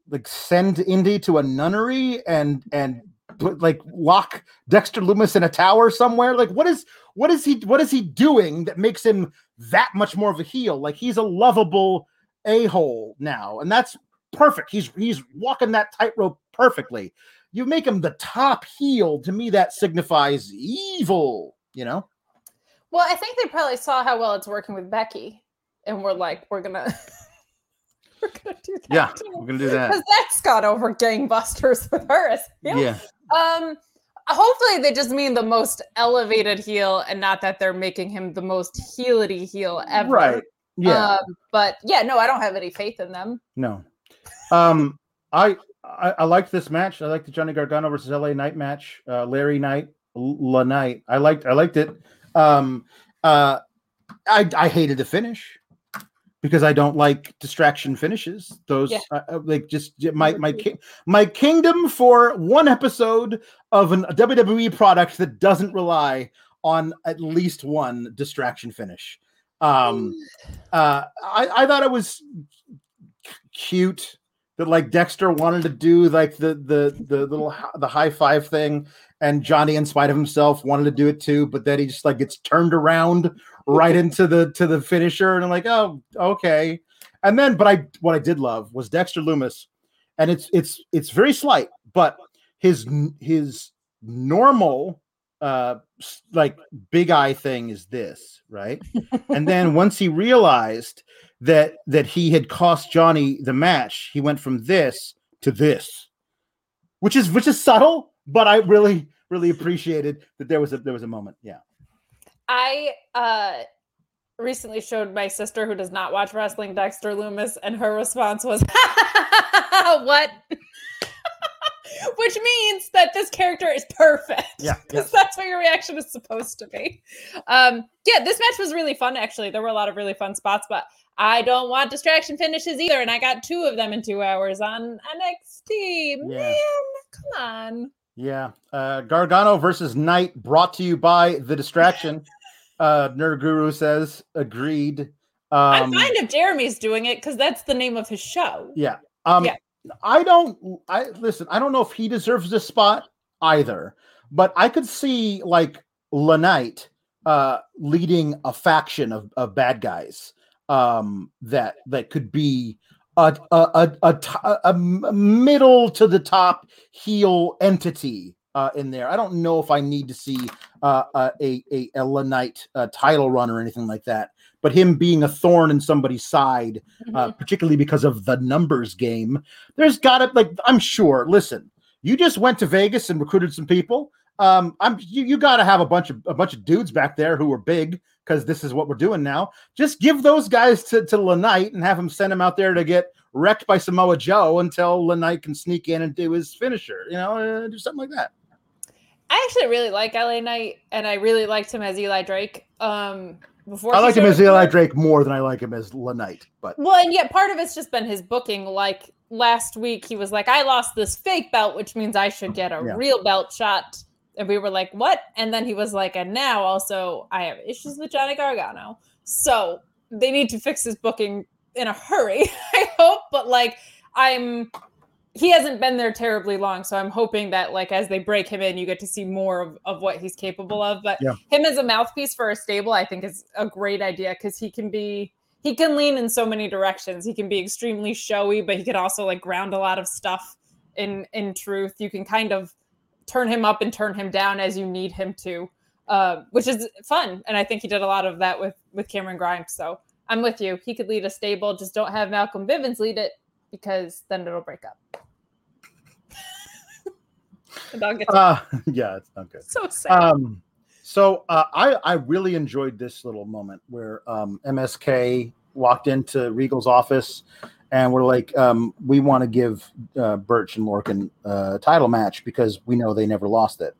like send Indi to a nunnery and and put, like lock Dexter Lumis in a tower somewhere. Like what is what is he what is he doing that makes him that much more of a heel? Like he's a lovable a-hole now, and that's perfect. He's he's walking that tightrope perfectly. You make him the top heel. To me, that signifies evil. You know. Well, I think they probably saw how well it's working with Becky, and we're like, we're gonna, we're gonna do that. Yeah, too. we're gonna do that. because that's got over gangbusters with her. Yeah. Um, hopefully they just mean the most elevated heel, and not that they're making him the most heelity heel ever. Right. Yeah. Um, but yeah, no, I don't have any faith in them. No. Um, I, I I liked this match. I like the Johnny Gargano versus LA Knight match. Uh, Larry Knight, La Knight. I liked I liked it. Um, uh, I I hated the finish because I don't like distraction finishes. Those Yeah. uh, uh, like just my my ki- my kingdom for one episode of an, a WWE product that doesn't rely on at least one distraction finish. Um, uh, I I thought it was cute that like Dexter wanted to do like the the the little the high five thing, and Johnny, in spite of himself, wanted to do it too, but then he just like gets turned around right into the to the finisher, and I'm like, oh, okay. And then, but I what I did love was Dexter Lumis, and it's it's it's very slight, but his his normal uh like big eye thing is this right and then once he realized that that he had cost Johnny the match, he went from this to this, which is which is subtle, but I really really appreciated that there was a there was a moment. Yeah, I uh recently showed my sister who does not watch wrestling Dexter Lumis and her response was what which means that this character is perfect Yeah, because that's what your reaction is supposed to be um yeah this match was really fun actually there were a lot of really fun spots but I don't want distraction finishes either and I got two of them in 2 hours on NXT Yeah. man come on yeah. Uh, Gargano versus Knight, brought to you by the Distraction. uh, Nerd Guru says agreed. I'm Um, fine if Jeremy's doing it because that's the name of his show Yeah. Um Yeah. I don't I listen, I don't know if he deserves this spot either, but I could see like LA Knight uh leading a faction of, of bad guys um that that could be a a a, a, middle to the top heel entity uh in there. I don't know if I need to see uh, uh a a a LA Knight uh, title run or anything like that, but him being a thorn in somebody's side uh, particularly because of the numbers game. There's got to like I'm sure. Listen, you just went to Vegas and recruited some people. Um, I'm you, you got to have a bunch of a bunch of dudes back there who are big because this is what we're doing now. Just give those guys to to LA Knight and have him send him out there to get wrecked by Samoa Joe until LA Knight can sneak in and do his finisher. You know, uh, do something like that. I actually really like LA Knight, and I really liked him as Eli Drake. Um, before I like him as Eli. Drake more than I like him as LA Knight, but Well, and yet part of it's just been his booking. Like last week, he was like, "I lost this fake belt, which means I should get a Yeah. real belt shot." And we were like, "What?" And then he was like, "And now also, I have issues with Johnny Gargano." So they need to fix his booking in a hurry. I hope, but like I'm he hasn't been there terribly long, so I'm hoping that like as they break him in, you get to see more of, of what he's capable of. But Yeah. him as a mouthpiece for a stable, I think is a great idea because he can be he can lean in so many directions. He can be extremely showy, but he could also like ground a lot of stuff in in truth. You can kind of turn him up and turn him down as you need him to, uh, which is fun. And I think he did a lot of that with with Cameron Grimes. So I'm with you. He could lead a stable. Just don't have Malcolm Bivens lead it because then it'll break up. Uh, yeah, it's not good. so sad. Um, so uh, I I really enjoyed this little moment where um, MSK walked into Regal's office and we're like, um, we want to give uh, Burch and Lorcan uh, a title match because we know they never lost it.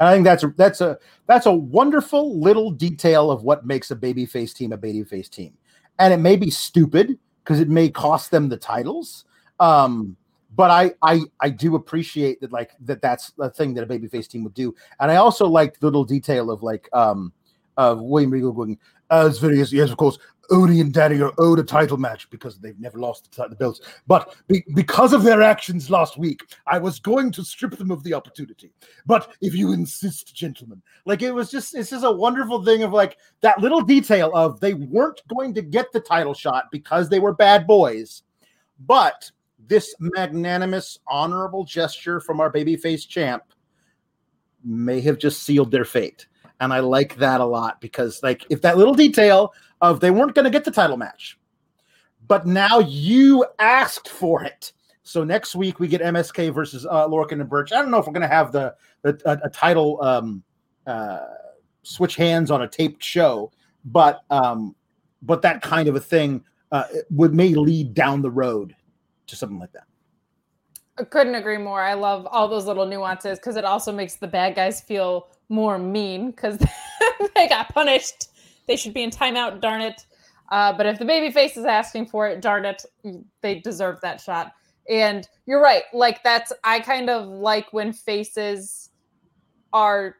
And I think that's that's a that's a wonderful little detail of what makes a babyface team a babyface team. And it may be stupid because it may cost them the titles. Um, but I, I I do appreciate that like that that's the thing that a babyface team would do. And I also liked the little detail of like um of William Regal going, as very yes, yes, of course, Odie and Daddy are owed a title match because they've never lost the, the belts. But be, because of their actions last week, I was going to strip them of the opportunity. But if you insist, gentlemen, like it was just it's just a wonderful thing of like that little detail of they weren't going to get the title shot because they were bad boys, but this magnanimous, honorable gesture from our babyface champ may have just sealed their fate. And I like that a lot because, like, if that little detail of they weren't going to get the title match, but now you asked for it. So next week we get MSK versus uh, Lorcan and Burch. I don't know if we're going to have the, the a, a title um, uh, switch hands on a taped show, but um, but that kind of a thing uh, would may lead down the road to something like that. I couldn't agree more. I love all those little nuances because it also makes the bad guys feel more mean because they got punished. They should be in timeout, darn it. Uh, but if the baby face is asking for it, darn it, they deserve that shot. And you're right. Like that's I kind of like when faces are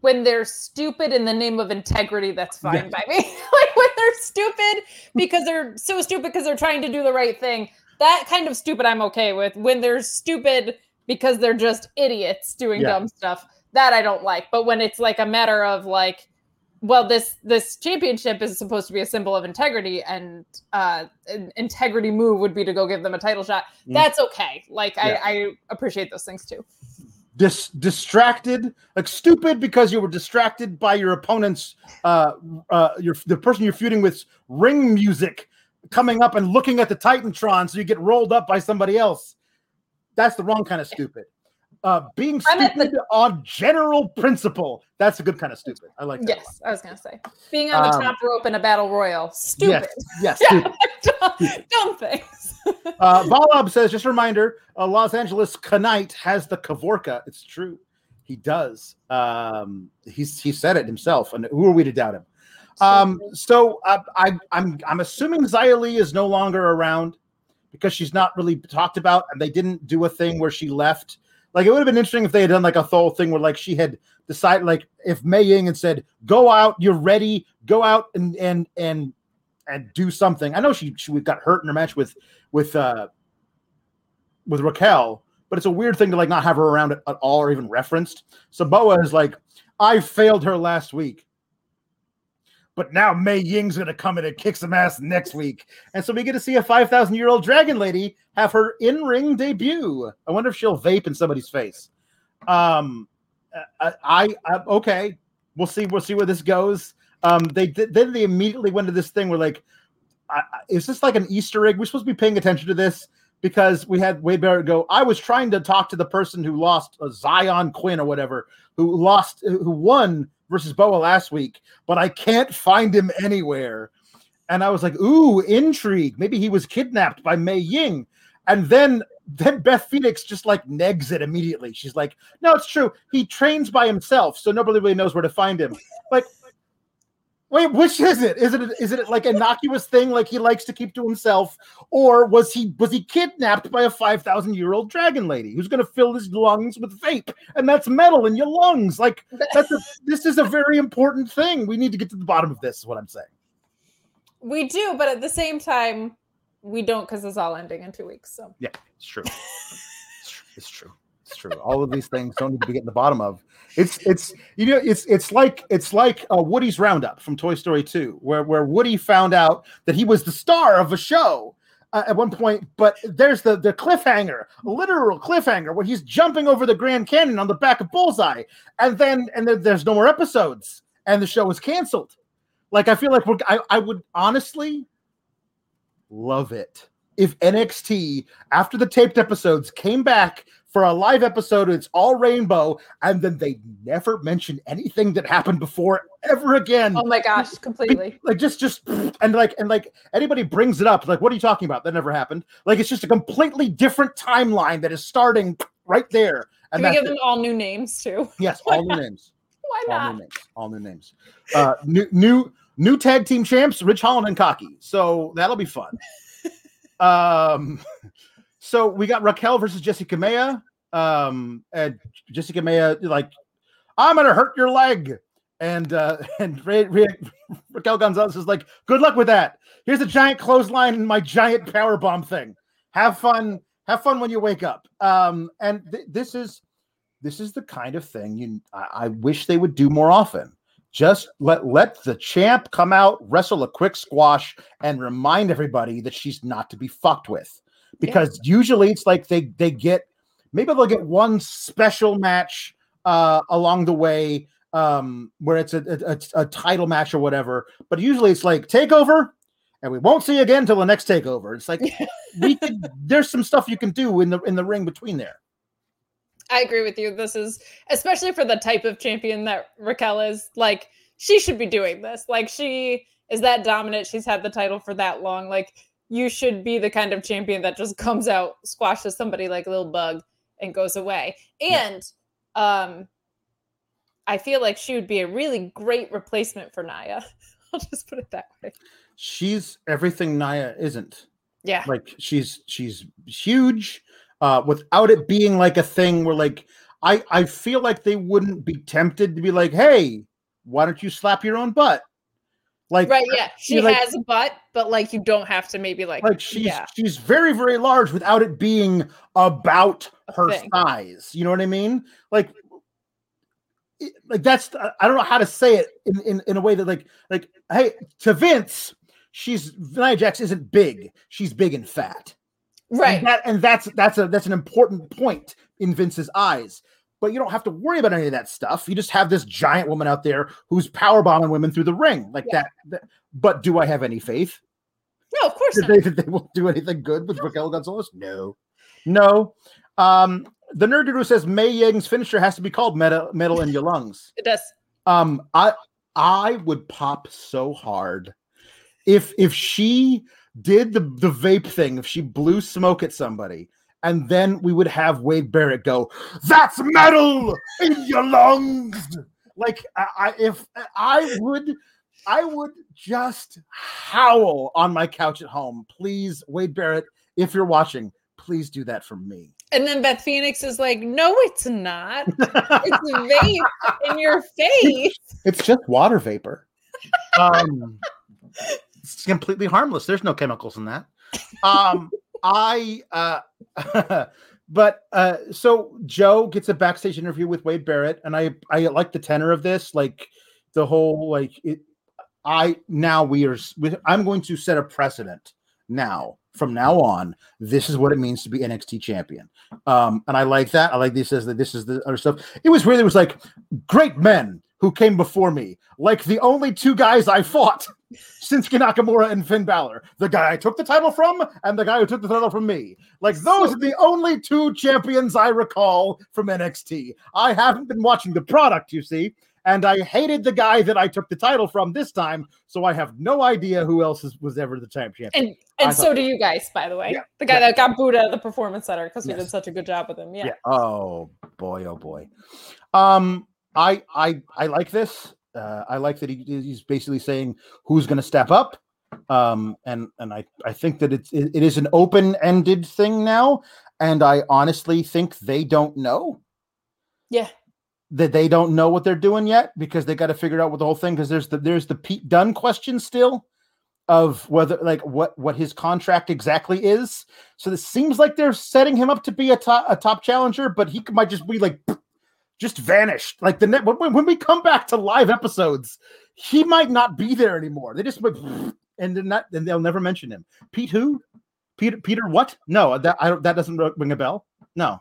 when they're stupid in the name of integrity, that's fine Yeah. by me. like when they're stupid because they're so stupid because they're trying to do the right thing. That kind of stupid I'm okay with. When they're stupid because they're just idiots doing Yeah. dumb stuff, that I don't like. But when it's like a matter of like, well, this this championship is supposed to be a symbol of integrity, and uh, an integrity move would be to go give them a title shot. Mm. That's okay. Like Yeah. I, I appreciate those things too. dis- distracted, like stupid because you were distracted by your opponent's, uh, uh, your the person you're feuding with ring music coming up and looking at the Titantron, so you get rolled up by somebody else. That's the wrong kind of stupid. Uh, being I'm the- stupid on general principle, that's a good kind of stupid. I like that. Yes, I was gonna say being on the Um, top rope in a battle royal, stupid. Yes, yes, Yeah, stupid. dumb, dumb things. Uh, Valab says, just a reminder, uh, Los Angeles Knight has the Kavorka. It's true. He does. Um, he's he said it himself. And who are we to doubt him? Um, so uh, I, I'm I'm assuming Xia is no longer around because she's not really talked about, and they didn't do a thing where she left. Like it would have been interesting if they had done like a whole thing where like she had decided, like if Mei Ying had said, "Go out, you're ready, go out and and and and do something." I know she she got hurt in her match with with uh with Raquel, but it's a weird thing to like not have her around at, at all or even referenced. So Boa is like, I failed her last week. But now Mei Ying's gonna come in and kick some ass next week. And so we get to see a 5,000 year old dragon lady have her in-ring debut. I wonder if she'll vape in somebody's face. Um I, I, I okay. We'll see. We'll see where this goes. Um, they then they immediately went to this thing where like I, is this like an Easter egg? We're supposed to be paying attention to this because we had Wade Barrett go. I was trying to talk to the person who lost uh, Zion Quinn or whatever, who lost, who won versus Boa last week, but I can't find him anywhere. And I was like, ooh, intrigue. Maybe he was kidnapped by Mei Ying. And then then Beth Phoenix just like negs it immediately. She's like, no, it's true. He trains by himself, so nobody really knows where to find him. Like, wait, which is it? Is it is it like innocuous thing like he likes to keep to himself, or was he was he kidnapped by a five thousand year old dragon lady who's going to fill his lungs with vape, and that's metal in your lungs? Like that's a, this is a very important thing. We need to get to the bottom of this. Is what I'm saying. We do, but at the same time, we don't because it's all ending in two weeks. So Yeah, it's true. it's, true. it's true. It's true. All of these things don't need to be getting the bottom of. It's it's you know it's it's like it's like uh, Woody's Roundup from Toy Story 2, where where Woody found out that he was the star of a show uh, at one point, but there's the the cliffhanger, literal cliffhanger, where he's jumping over the Grand Canyon on the back of Bullseye, and then and then there's no more episodes, and the show is canceled. Like I feel like we're I, I would honestly love it if NXT after the taped episodes came back for a live episode. It's all rainbow, and then they never mention anything that happened before ever again. oh my gosh, completely. Like just, just, and like, and like anybody brings it up, like, what are you talking about? That never happened. Like it's just a completely different timeline that is starting right there. And Can we give it. them all new names too? yes, all new names, Why not? all new names, all new names. Uh, new, new, new tag team champs, Ridge Holland and Cocky. So that'll be fun. um, so we got Raquel versus Jessi Kamea. Um, and Jessi Kamea like, I'm gonna hurt your leg. And uh, and Ra- Ra- Raquel Gonzalez is like, good luck with that. Here's a giant clothesline and my giant power bomb thing. Have fun. Have fun when you wake up. Um, and th- this is this is the kind of thing you I, I wish they would do more often. Just let let the champ come out, wrestle a quick squash, and remind everybody that she's not to be fucked with. Because usually it's like they they get maybe they'll get one special match uh along the way um where it's a, a, a- a title match or whatever but usually it's like takeover and we won't see you again until the next takeover it's like we could there's some stuff you can do in the in the ring between there I agree with you. This is especially for the type of champion that Raquel is. Like she should be doing this. Like she is that dominant. She's had the title for that long. Like you should be the kind of champion that just comes out, squashes somebody like a little bug, and goes away. And um, I feel like she would be a really great replacement for Nia. I'll just put it that way. she's everything Nia isn't Yeah. like she's she's huge uh without it being like a thing where like i i feel like they wouldn't be tempted to be like hey why don't you slap your own butt like Right. Yeah. She like- has a butt, but like you don't have to maybe like, like she's yeah. she's very very large without it being about her thing. size you know what i mean like like that's i don't know how to say it in, in in a way that like like hey to vince she's Nia Jax isn't big she's big and fat right. and, that, and that's that's a that's an important point in Vince's eyes. But you don't have to worry about any of that stuff. You just have this giant woman out there who's power bombing women through the ring like Yeah. that, that- But do I have any faith no, of course not. they, they will do anything good with Raquel Gonzalez? No, no. Um, the nerd who says May Yang's finisher has to be called metal, metal in your lungs. It does. Um, I I would pop so hard if if she did the the vape thing, if she blew smoke at somebody, and then we would have Wade Barrett go, "That's metal in your lungs." Like I, I if I would. I would just howl on my couch at home. Please, Wade Barrett, if you're watching, please do that for me. And then Beth Phoenix is like, no, it's not. It's vape in your face. It's just water vapor. Um, it's completely harmless. There's no chemicals in that. Um, I, uh, but uh, so Joe gets a backstage interview with Wade Barrett, and I, I like the tenor of this, like the whole, like it. I now we are. I'm going to set a precedent now. From now on, this is what it means to be NXT champion. Um, and I like that. I like this as that this is the other stuff. It was really it was like great men who came before me, like the only two guys I fought since Nakamura and Finn Balor, the guy I took the title from and the guy who took the title from me. Like those are the only two champions I recall from NXT. I haven't been watching the product, you see, and I hated the guy that I took the title from this time, so I have no idea who else is, was ever the champ champion. And and so do you guys, by the way. Yeah, The guy yeah. that got booed out of the performance center because we did such a good job with him. Yeah. yeah. Oh boy, oh boy. Um, I I I like this. Uh, I like that he, he's basically saying who's going to step up. Um, and and I I think that it's it, it is an open ended thing now, and I honestly think they don't know Yeah. that they don't know what they're doing yet because they got to figure out what the whole thing because there's the there's the Pete Dunne question still. of whether like what what his contract exactly is. So this seems like they're setting him up to be a top a top challenger, but he might just be like just vanished. Like the net when, when we come back to live episodes, he might not be there anymore. They just and then not and they'll never mention him. Pete who? Peter Peter what? No, that I don't that doesn't ring a bell. No.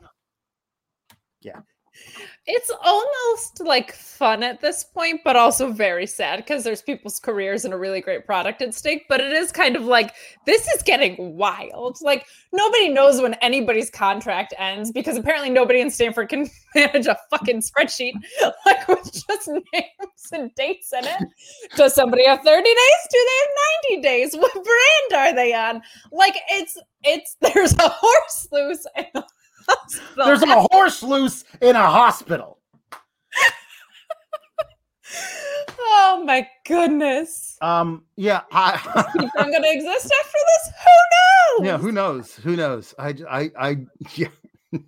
Yeah. It's almost like fun at this point, but also very sad because there's people's careers and a really great product at stake. But it is kind of like this is getting wild. Like nobody knows when anybody's contract ends because apparently nobody in Stamford can manage a fucking spreadsheet like with just names and dates in it. Does somebody have 30 days? Do they have 90 days? What brand are they on? Like it's it's there's a horse loose and hospital. There's a horse loose in a hospital. oh my goodness. Um. Yeah. I, I'm gonna exist after this. Who knows? Yeah. Who knows? Who knows? I. I. I. Yeah.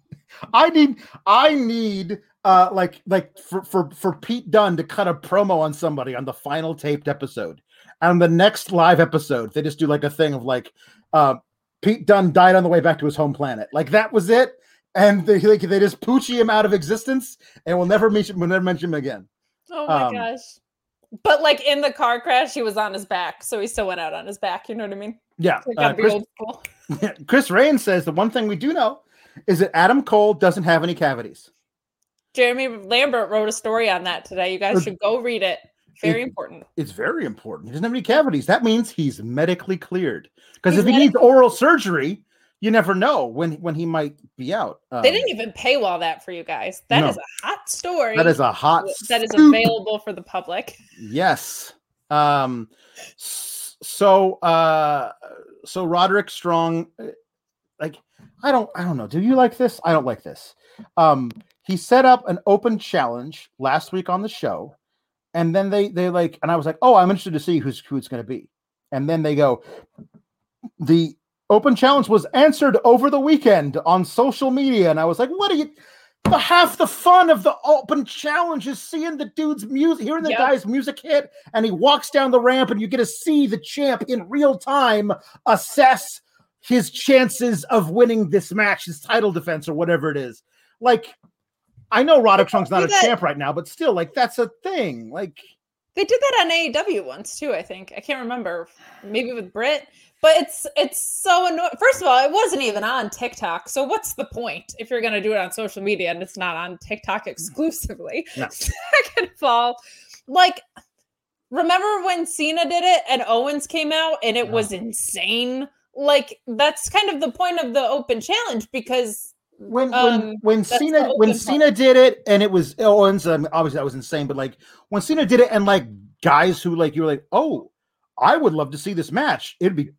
I need. I need. Uh, like, like for for for Pete Dunne to cut a promo on somebody on the final taped episode, and the next live episode, they just do like a thing of like, uh, Pete Dunne died on the way back to his home planet. Like that was it and they like, they just poochie him out of existence, and we'll never mention we'll never mention him again. Oh my um, gosh! But like in the car crash, he was on his back, so he still went out on his back. You know what I mean? Yeah. Uh, Chris, Chris Rain says the one thing we do know is that Adam Cole doesn't have any cavities. Jeremy Lambert wrote a story on that today. You guys should go read it. Very it, important. It's very important. He doesn't have any cavities. That means he's medically cleared. Because if he needs oral surgery, you never know when when he might be out. Um, they didn't even paywall that for you guys. That no. is a hot story. That is a hot that is available for the public. Yes. Um so uh so Roderick Strong uh, like I don't I don't know. Do you like this? I don't like this. Um he set up an open challenge last week on the show and then they they like and I was like, "Oh, I'm interested to see who's who it's going to be." And then they go the open challenge was answered over the weekend on social media and i was like what are you the half the fun of the open challenge is seeing the dude's music hearing the yep. guy's music hit and he walks down the ramp and you get to see the champ in real time assess his chances of winning this match his title defense or whatever it is like i know roderick strong's not a that. champ right now but still like that's a thing like they did that on AEW once too, I think. I can't remember. Maybe with Britt. But it's it's so annoying. First of all, it wasn't even on TikTok. So what's the point if you're gonna do it on social media and it's not on TikTok exclusively? No. Second of all, like remember when Cena did it and Owens came out and it was insane? Like that's kind of the point of the open challenge because when um, when when Cena when Cena did it and it was Owens, mean, obviously that was insane, but like when Cena did it and like guys who like you were like, oh, I would love to see this match. It'd be,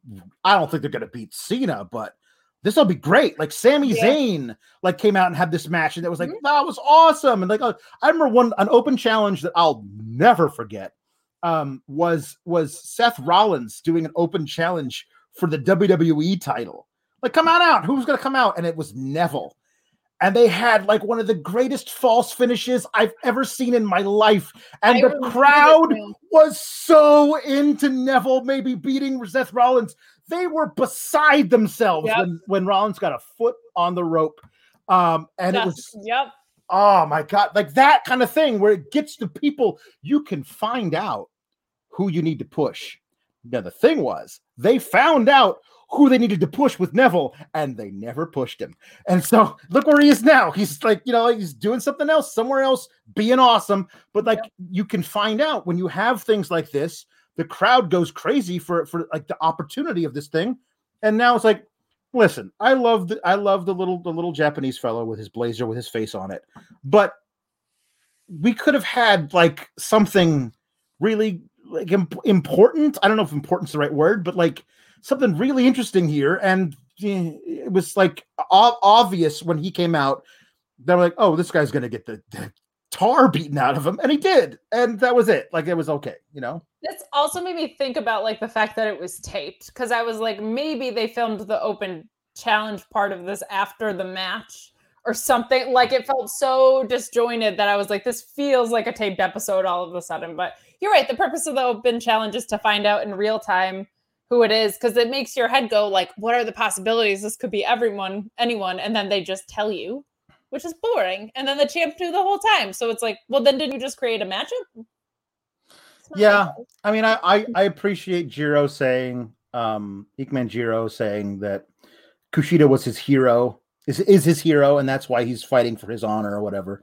I don't think they're going to beat Cena, but this will be great. Like Sami yeah. Zayn, like came out and had this match, and it was like mm-hmm. that was awesome. And like uh, I remember one an open challenge that I'll never forget um, was was Seth Rollins doing an open challenge for the WWE title. Like, come on out. Who's going to come out? And it was Neville and they had like one of the greatest false finishes I've ever seen in my life. And I the crowd was so into Neville maybe beating Seth Rollins. They were beside themselves yep. when, when Rollins got a foot on the rope. Um, and it was yep. Oh my god, like that kind of thing where it gets to people, you can find out who you need to push. Now the thing was, they found out who they needed to push with Neville, and they never pushed him. And so look where he is now. He's like, you know, he's doing something else somewhere else, being awesome. But like you can find out when you have things like this, the crowd goes crazy for for like the opportunity of this thing. And now it's like, listen, I love the I love the little the little Japanese fellow with his blazer with his face on it, but we could have had like something really like imp- important. I don't know if important's the right word, but like something really interesting here. And eh, it was like obvious when he came out. They're like, oh, this guy's gonna get the, the tar beaten out of him, and he did, and that was it. Like it was okay, you know. This also made me think about like the fact that it was taped because I was like, maybe they filmed the open challenge part of this after the match or something. Like it felt so disjointed that I was like, this feels like a taped episode all of a sudden. But you're right. The purpose of the open challenge is to find out in real time who it is because it makes your head go like, what are the possibilities? This could be everyone, anyone, and then they just tell you, which is boring. And then the champ knew the whole time. So it's like, well, then didn't you just create a matchup? Yeah, I mean, I I, I appreciate Jiro saying, um, Ikemen Jiro saying that Kushida was his hero, is is his hero, and that's why he's fighting for his honor or whatever.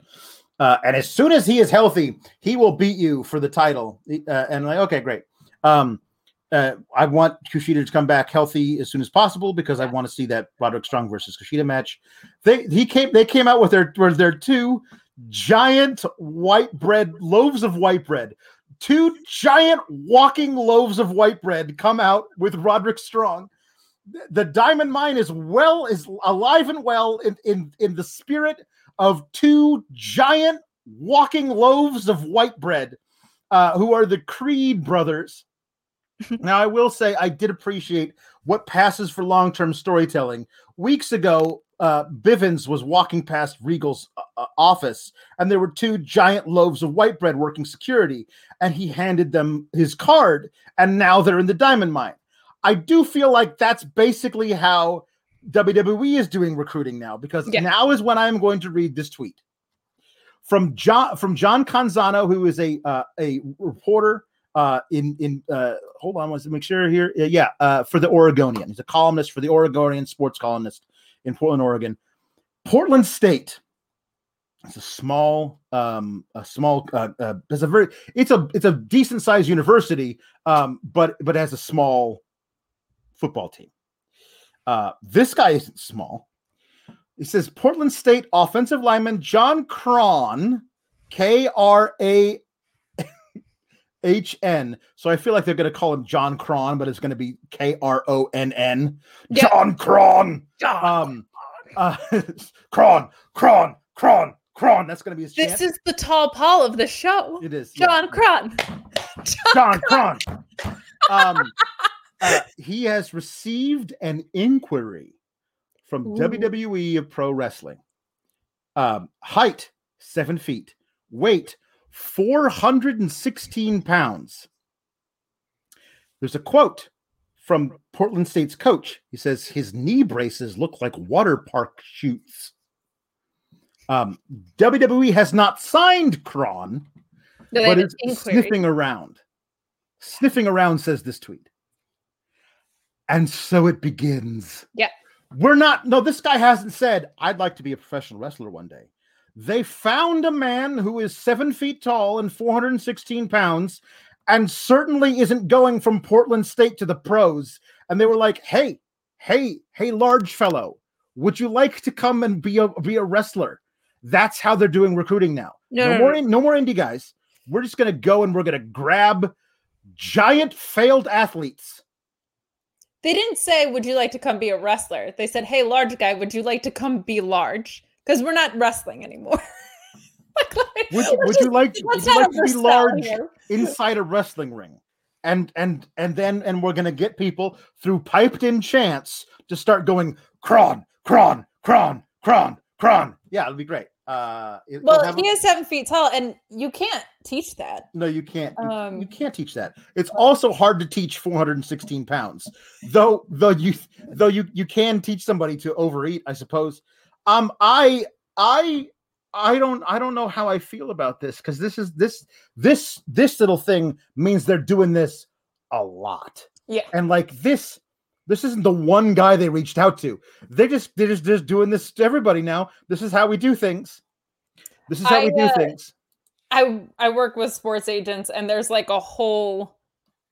Uh, and as soon as he is healthy, he will beat you for the title. Uh, and like, okay, great. Um, uh, I want Kushida to come back healthy as soon as possible because I want to see that Roderick Strong versus Kushida match. They he came they came out with their with their two giant white bread loaves of white bread. Two giant walking loaves of white bread come out with Roderick Strong. The Diamond Mine is well is alive and well in in in the spirit of two giant walking loaves of white bread, uh, who are the Creed brothers now, I will say I did appreciate what passes for long term storytelling. Weeks ago, uh, Bivens was walking past Regal's uh, uh, office, and there were two giant loaves of white bread working security, and he handed them his card, and now they're in the diamond mine. I do feel like that's basically how WWE is doing recruiting now, because yeah. now is when I'm going to read this tweet from John from John Canzano, who is a uh, a reporter uh, in in uh, hold on, let's make sure here. Yeah, uh, for the Oregonian. He's a columnist for the Oregonian, sports columnist in Portland, Oregon. Portland State. It's a small, um, a small. Uh, uh, it's a very, it's a, it's a decent sized university, um, but but has a small football team. Uh, this guy isn't small. He says Portland State offensive lineman John Cron, K R A H N. So I feel like they're going to call him John Cron, but it's going to be K R O N N. John Cron. Um, uh, Cron, Cron, Cron, Cron. That's going to be his. This chant. is the tall Paul of the show. It is John yeah. Cron. John, Cron. um, uh, he has received an inquiry from Ooh. WWE of Pro Wrestling. Um, height seven feet, weight 416 pounds. There's a quote from Portland State's coach. He says his knee braces look like water park chutes. Um, WWE has not signed Cron, no, but is sniffing around. Sniffing around says this tweet. And so it begins. Yeah. We're not, no, this guy hasn't said, I'd like to be a professional wrestler one day. They found a man who is seven feet tall and 416 pounds and certainly isn't going from Portland State to the pros. And they were like, hey, hey, hey, large fellow, would you like to come and be a, be a wrestler? That's how they're doing recruiting now. No, no, no more, no more indie guys. We're just going to go and we're going to grab giant failed athletes. They didn't say, Would you like to come be a wrestler? They said, Hey, large guy, would you like to come be large? Because we're not wrestling anymore. like, would, would just, you like, would you like to be large here. inside a wrestling ring? And and and then and we're gonna get people through piped in chants to start going cron, cron, cron, cron, cron. Yeah, it'll be great. Uh, it, well, he a, is seven feet tall, and you can't teach that. No, you can't. Um, you, can't teach that. It's also hard to teach 416 pounds, though. Though you, though you, you can teach somebody to overeat, I suppose. Um, I I I don't I don't know how I feel about this because this is this this this little thing means they're doing this a lot. Yeah. And like this this isn't the one guy they reached out to. They just they're just, just doing this to everybody now. This is how we do things. This is how I, we do uh, things. I I work with sports agents and there's like a whole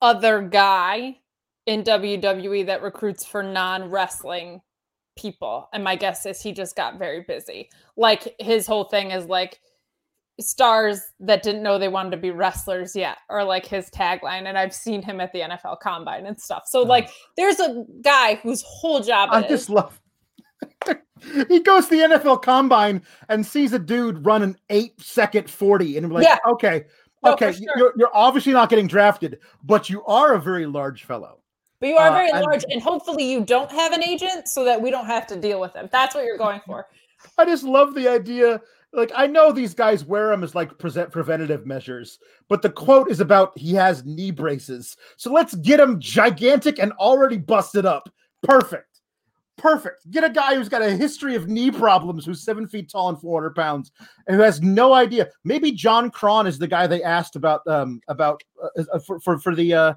other guy in WWE that recruits for non-wrestling people. And my guess is he just got very busy. Like his whole thing is like stars that didn't know they wanted to be wrestlers yet, or like his tagline. And I've seen him at the NFL combine and stuff. So, like, uh-huh. there's a guy whose whole job I just love. he goes to the NFL combine and sees a dude run an eight second 40 and like, yeah. okay, okay, sure. you're, you're obviously not getting drafted, but you are a very large fellow. But you are uh, very large, and hopefully you don't have an agent so that we don't have to deal with them. That's what you're going for. I just love the idea like I know these guys wear them as like present preventative measures, but the quote is about he has knee braces. So let's get him gigantic and already busted up. Perfect. Perfect. Get a guy who's got a history of knee problems, who's seven feet tall and 400 pounds, and who has no idea. Maybe John Cron is the guy they asked about um about uh, uh, for, for for the uh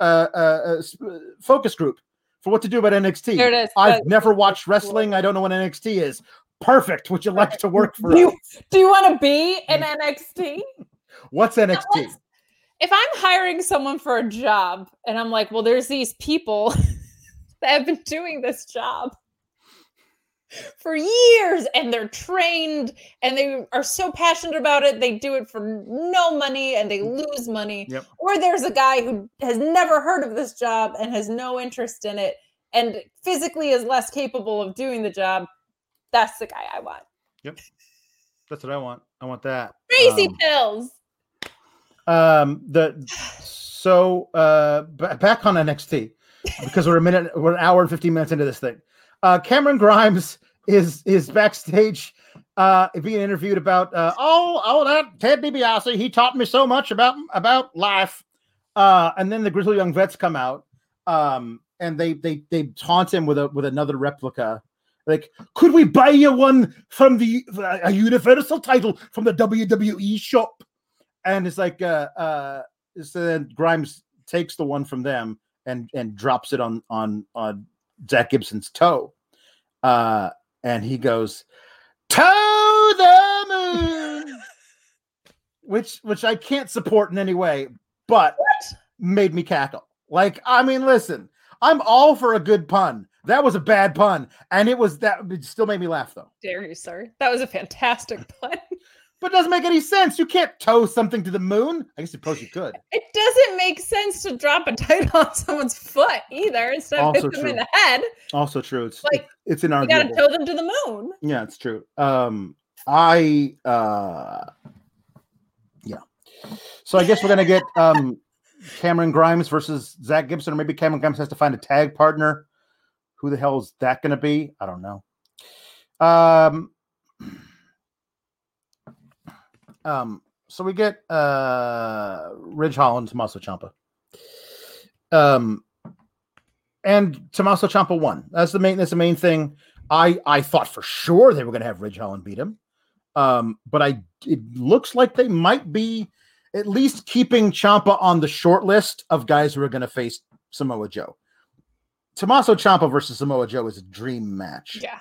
uh, uh, uh focus group for what to do about NXT. There it is. I've But- never watched wrestling. I don't know what NXT is. Perfect. Would you like to work for Do you, us? do you want to be in NXT? What's NXT? let's- If I'm hiring someone for a job and I'm like, well, there's these people that have been doing this job for years and they're trained and they are so passionate about it, they do it for no money and they lose money. Yep. Or there's a guy who has never heard of this job and has no interest in it and physically is less capable of doing the job. That's the guy I want. Yep. That's what I want. I want that. Crazy Um, pills. Um, the so uh back on NXT because we're a minute, we're an hour and 15 minutes into this thing. Uh, Cameron Grimes is is backstage uh being interviewed about uh oh oh that Ted DiBiase he taught me so much about about life. Uh and then the Grizzled Young Vets come out um and they they they taunt him with a with another replica. Like could we buy you one from the a universal title from the WWE shop? And it's like uh uh so then Grimes takes the one from them and and drops it on on on Zach Gibson's toe. Uh and he goes, "To the moon. which which I can't support in any way, but made me cackle. Like, I mean, listen, I'm all for a good pun. That was a bad pun, and it was that it still made me laugh though. Dare you, sir? That was a fantastic pun. But it doesn't make any sense. You can't tow something to the moon. I guess suppose you could. It doesn't make sense to drop a title on someone's foot either instead of hit them in true. the head. Also true. It's Like, it's You got to tow them to the moon. Yeah, it's true. Um, I uh, yeah. So I guess we're gonna get um Cameron Grimes versus Zach Gibson, or maybe Cameron Grimes has to find a tag partner. Who the hell is that gonna be? I don't know. Um, um. So we get uh Ridge Holland, Tommaso Ciampa. Um, and Tommaso Ciampa won. That's the main. That's the main thing. I I thought for sure they were going to have Ridge Holland beat him, um, but I it looks like they might be at least keeping Ciampa on the short list of guys who are going to face Samoa Joe. Tommaso Ciampa versus Samoa Joe is a dream match. Yeah.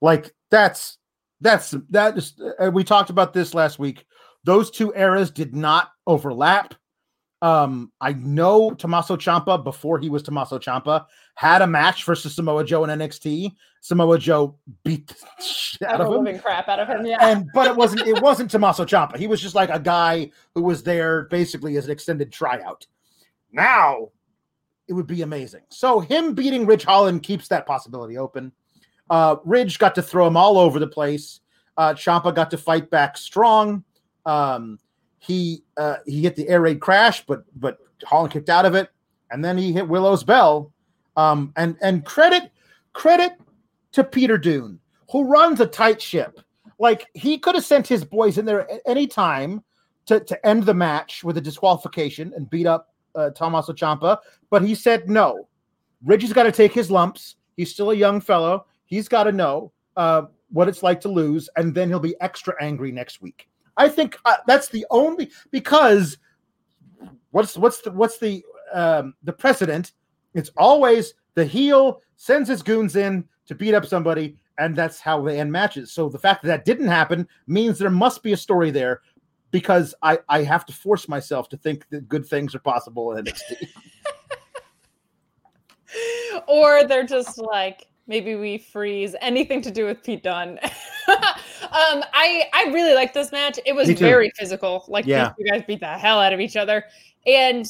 Like that's that's that is. Uh, we talked about this last week. Those two eras did not overlap. Um, I know Tommaso Ciampa before he was Tommaso Ciampa had a match versus Samoa Joe in NXT. Samoa Joe beat the shit out of him. crap out of him. Yeah. And but it wasn't it wasn't Tommaso Ciampa. He was just like a guy who was there basically as an extended tryout. Now it would be amazing. So him beating Ridge Holland keeps that possibility open. Uh Ridge got to throw him all over the place. Uh Ciampa got to fight back strong. Um he uh he hit the air raid crash, but but Holland kicked out of it, and then he hit Willow's bell. Um and and credit credit to Peter Dunne, who runs a tight ship. Like he could have sent his boys in there at any time to, to end the match with a disqualification and beat up uh, Tommaso Ciampa, but he said no. Ridgie's got to take his lumps. He's still a young fellow. He's got to know uh, what it's like to lose, and then he'll be extra angry next week. I think uh, that's the only because what's what's the what's the um, the precedent? It's always the heel sends his goons in to beat up somebody, and that's how they end matches. So the fact that that didn't happen means there must be a story there, because I I have to force myself to think that good things are possible in NXT. or they're just like maybe we freeze anything to do with Pete Dunne. um, I I really like this match. It was very physical. Like Yeah. these two guys beat the hell out of each other, and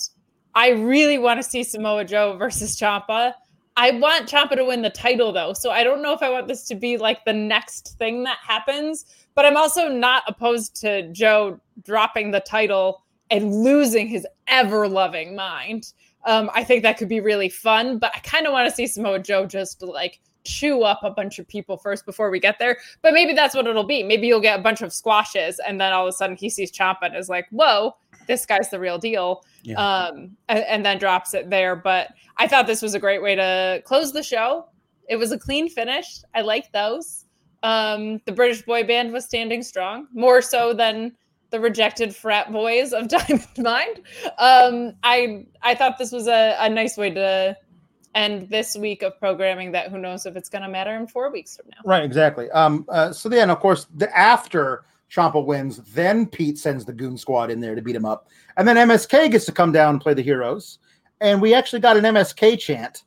I really want to see Samoa Joe versus Ciampa. I want Ciampa to win the title though, so I don't know if I want this to be like the next thing that happens. But I'm also not opposed to Joe dropping the title and losing his ever loving mind. Um, I think that could be really fun, but I kind of want to see Samoa Joe just like chew up a bunch of people first before we get there. But maybe that's what it'll be. Maybe you'll get a bunch of squashes, and then all of a sudden he sees Ciampa and is like, "Whoa, this guy's the real deal." Yeah. Um, and, and then drops it there. But I thought this was a great way to close the show. It was a clean finish. I like those. Um, the British boy band was standing strong, more so than the rejected frat boys of Diamond Mine. Um, I I thought this was a, a nice way to end this week of programming that who knows if it's going to matter in four weeks from now. Right, exactly. Um, uh, so then, of course, the after Ciampa wins, then Pete sends the Goon Squad in there to beat him up, and then MSK gets to come down and play the heroes, and we actually got an MSK chant.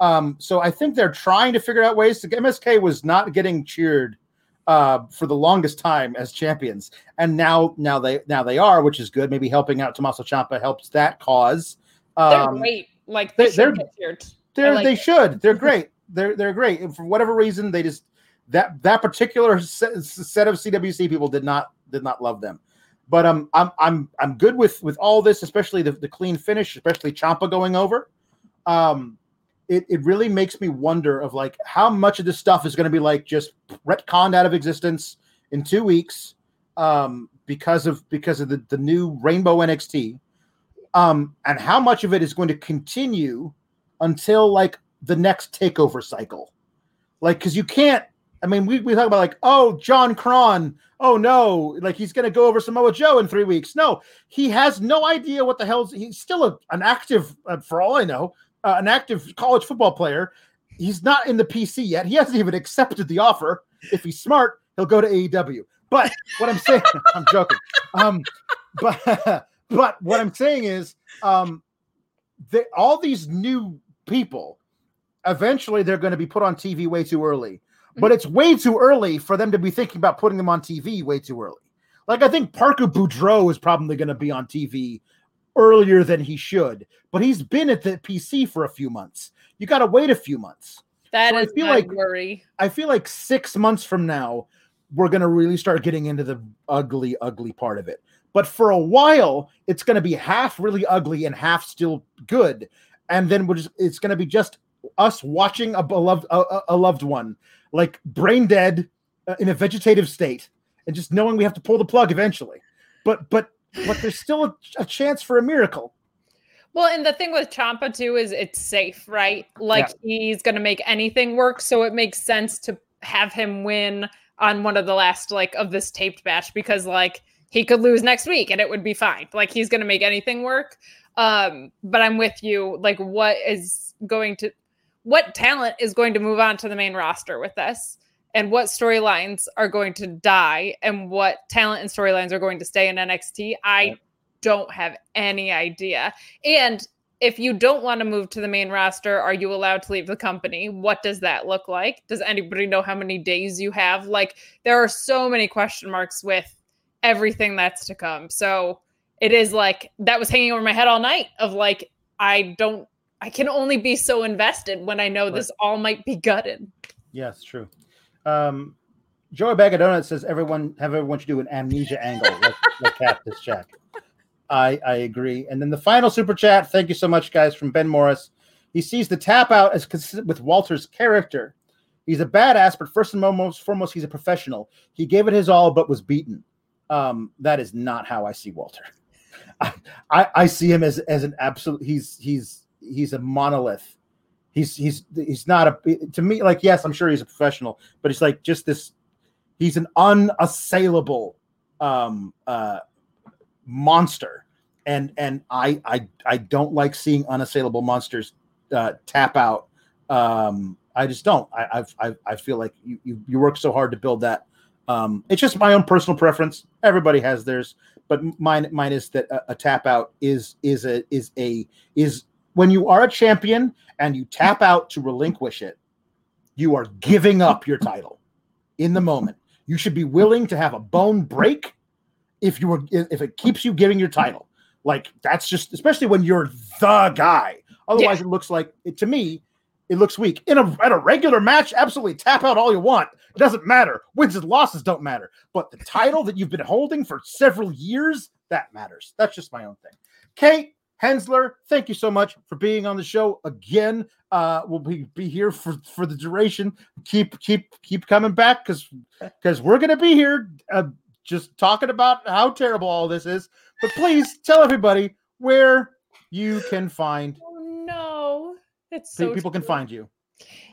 Um, so I think they're trying to figure out ways to. MSK was not getting cheered uh, for the longest time as champions, and now now they now they are, which is good. Maybe helping out Tommaso Ciampa helps that cause. They're Um, great. Like they- they, they're- should get cheered. they're, like they it. should. They're great. They're they're great. And for whatever reason, they just that that particular set, set of CWC people did not did not love them. But um, I'm I'm I'm good with with all this, especially the, the clean finish, especially Ciampa going over. Um, it it really makes me wonder of like how much of this stuff is going to be like just retconned out of existence in two weeks, um, because of because of the the new Rainbow NXT, um, and how much of it is going to continue until like the next takeover cycle. Like, because you can't, I mean, we, we talk about like, oh, John Cron, oh no, like he's going to go over Samoa Joe in three weeks. No, he has no idea what the hell's, he's still a, an active, uh, for all I know, uh, an active college football player. He's not in the PC yet. He hasn't even accepted the offer. If he's smart, he'll go to AEW. But what I'm saying, I'm joking. Um, but but what I'm saying is, um, they, all these new people, eventually they're going to be put on TV way too early. But it's way too early for them to be thinking about putting them on TV way too early. Like I think Parker Boudreaux is probably going to be on TV earlier than he should, but he's been at the PC for a few months. You got to wait a few months. That So I feel like- worry. I feel like six months from now, we're going to really start getting into the ugly, ugly part of it. But for a while, it's going to be half really ugly and half still good. And then we're just, it's going to be just us watching a beloved, a, a- loved one, like brain dead uh, in a vegetative state, and just knowing we have to pull the plug eventually. But, but, but there's still a, a chance for a miracle. Well, and the thing with Ciampa too is it's safe, right? Like he's going to make anything work, so it makes sense to have him win on one of the last like of this taped match because like he could lose next week and it would be fine. Like he's going to make anything work. Um, but I'm with you. Like, what is going to, what talent is going to move on to the main roster with this? And what storylines are going to die, and what talent and storylines are going to stay in NXT? I don't have any idea. And if you don't want to move to the main roster, are you allowed to leave the company? What does that look like? Does anybody know how many days you have? Like, there are so many question marks with everything that's to come. So it is like that was hanging over my head all night of like, I don't, I can only be so invested when I know this all might be gutted. Yes, true. Um, Joey Bag of Donuts says everyone have everyone should do an amnesia angle Cactus Jack. I I agree. And then the final super chat. Thank you so much, guys, from Ben Morris. He sees the tap out as consistent with Walter's character. He's a badass, but first and foremost, foremost, he's a professional. He gave it his all, but was beaten. Um, that is not how I see Walter. I, I, I see him as as an absolute. He's he's he's a monolith he's he's he's not a to me like yes i'm sure he's a professional but he's like just this he's an unassailable um uh monster and and i i i don't like seeing unassailable monsters uh tap out um i just don't i I've- i i feel like you you, you work so hard to build that um it's just my own personal preference everybody has theirs but mine mine is that a, a tap out is is a is a is when you are a champion and you tap out to relinquish it, you are giving up your title in the moment. You should be willing to have a bone break if you were if it keeps you giving your title. Like that's just especially when you're the guy. Otherwise, it looks like to me, it looks weak. In a at a regular match, absolutely tap out all you want. It doesn't matter. Wins and losses don't matter. But the title that you've been holding for several years, that matters. That's just my own thing. Kate, Hensler, thank you so much for being on the show again. Uh, we'll be, be here for, for the duration. Keep keep keep coming back because because we're gonna be here uh, just talking about how terrible all this is. But please tell everybody where you can find. It's so people can find you.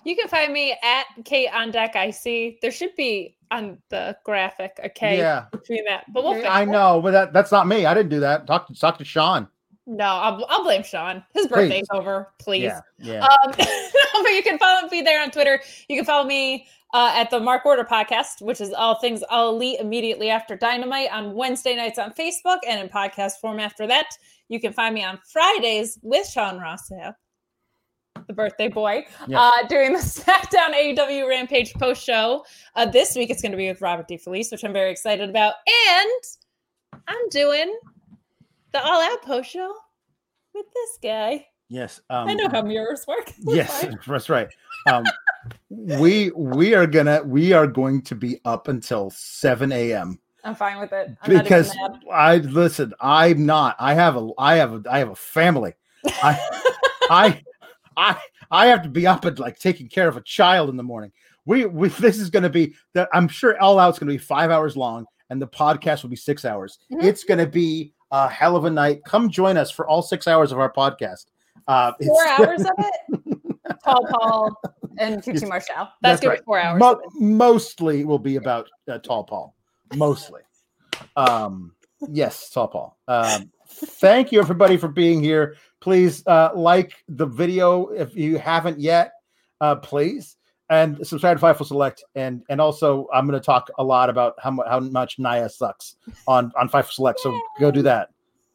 You can find me at Kate on deck I see There should be on the graphic a K Yeah, between that, but we'll I it. know, but that, that's not me. I didn't do that. Talk to talk to Sean. No, I'll, I'll blame Sean. His Please. birthday's over. Please. Yeah, yeah. Um, but you can follow me there on Twitter. You can follow me uh, at the Mark Order podcast, which is all things all elite immediately after Dynamite on Wednesday nights on Facebook and in podcast form after that. You can find me on Fridays with Sean Ross Sapp, the birthday boy, Yeah. uh, doing the SmackDown AEW Rampage post show. Uh, this week it's going to be with Robert DeFelice, which I'm very excited about. And I'm doing the All Out post show with this guy. yes. Um, I know how mirrors work. Yes, fine. that's right. Um, we we are gonna we are going to be up until seven a.m. I'm fine with it. I'm because. I listen. I'm not. I have a. I have a. I have a family. I I I I have to be up and like taking care of a child in the morning. We, we this is going to be that I'm sure all out's going to be five hours long, and the podcast will be six hours. Mhm. It's going to be a hell of a night. Come join us for all six hours of our podcast. Uh, four it's- hours of it. Tall Paul and Tutu Marshall. That's, that's gonna right. be four hours. Mo- mostly will be about uh, Tall Paul. Mostly. Um, yes, Tall Paul. Um, thank you, everybody, for being here. Please uh, like the video if you haven't yet, uh, please. And subscribe to Fightful Select. And and also, I'm going to talk a lot about how, mu- how much Nia sucks on, on Fightful Select. So go do that.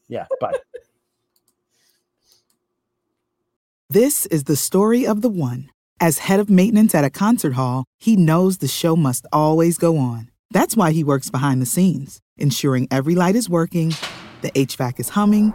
Yeah, bye. This is the story of the one. As head of maintenance at a concert hall, he knows the show must always go on. That's why he works behind the scenes, ensuring every light is working, the HVAC is humming,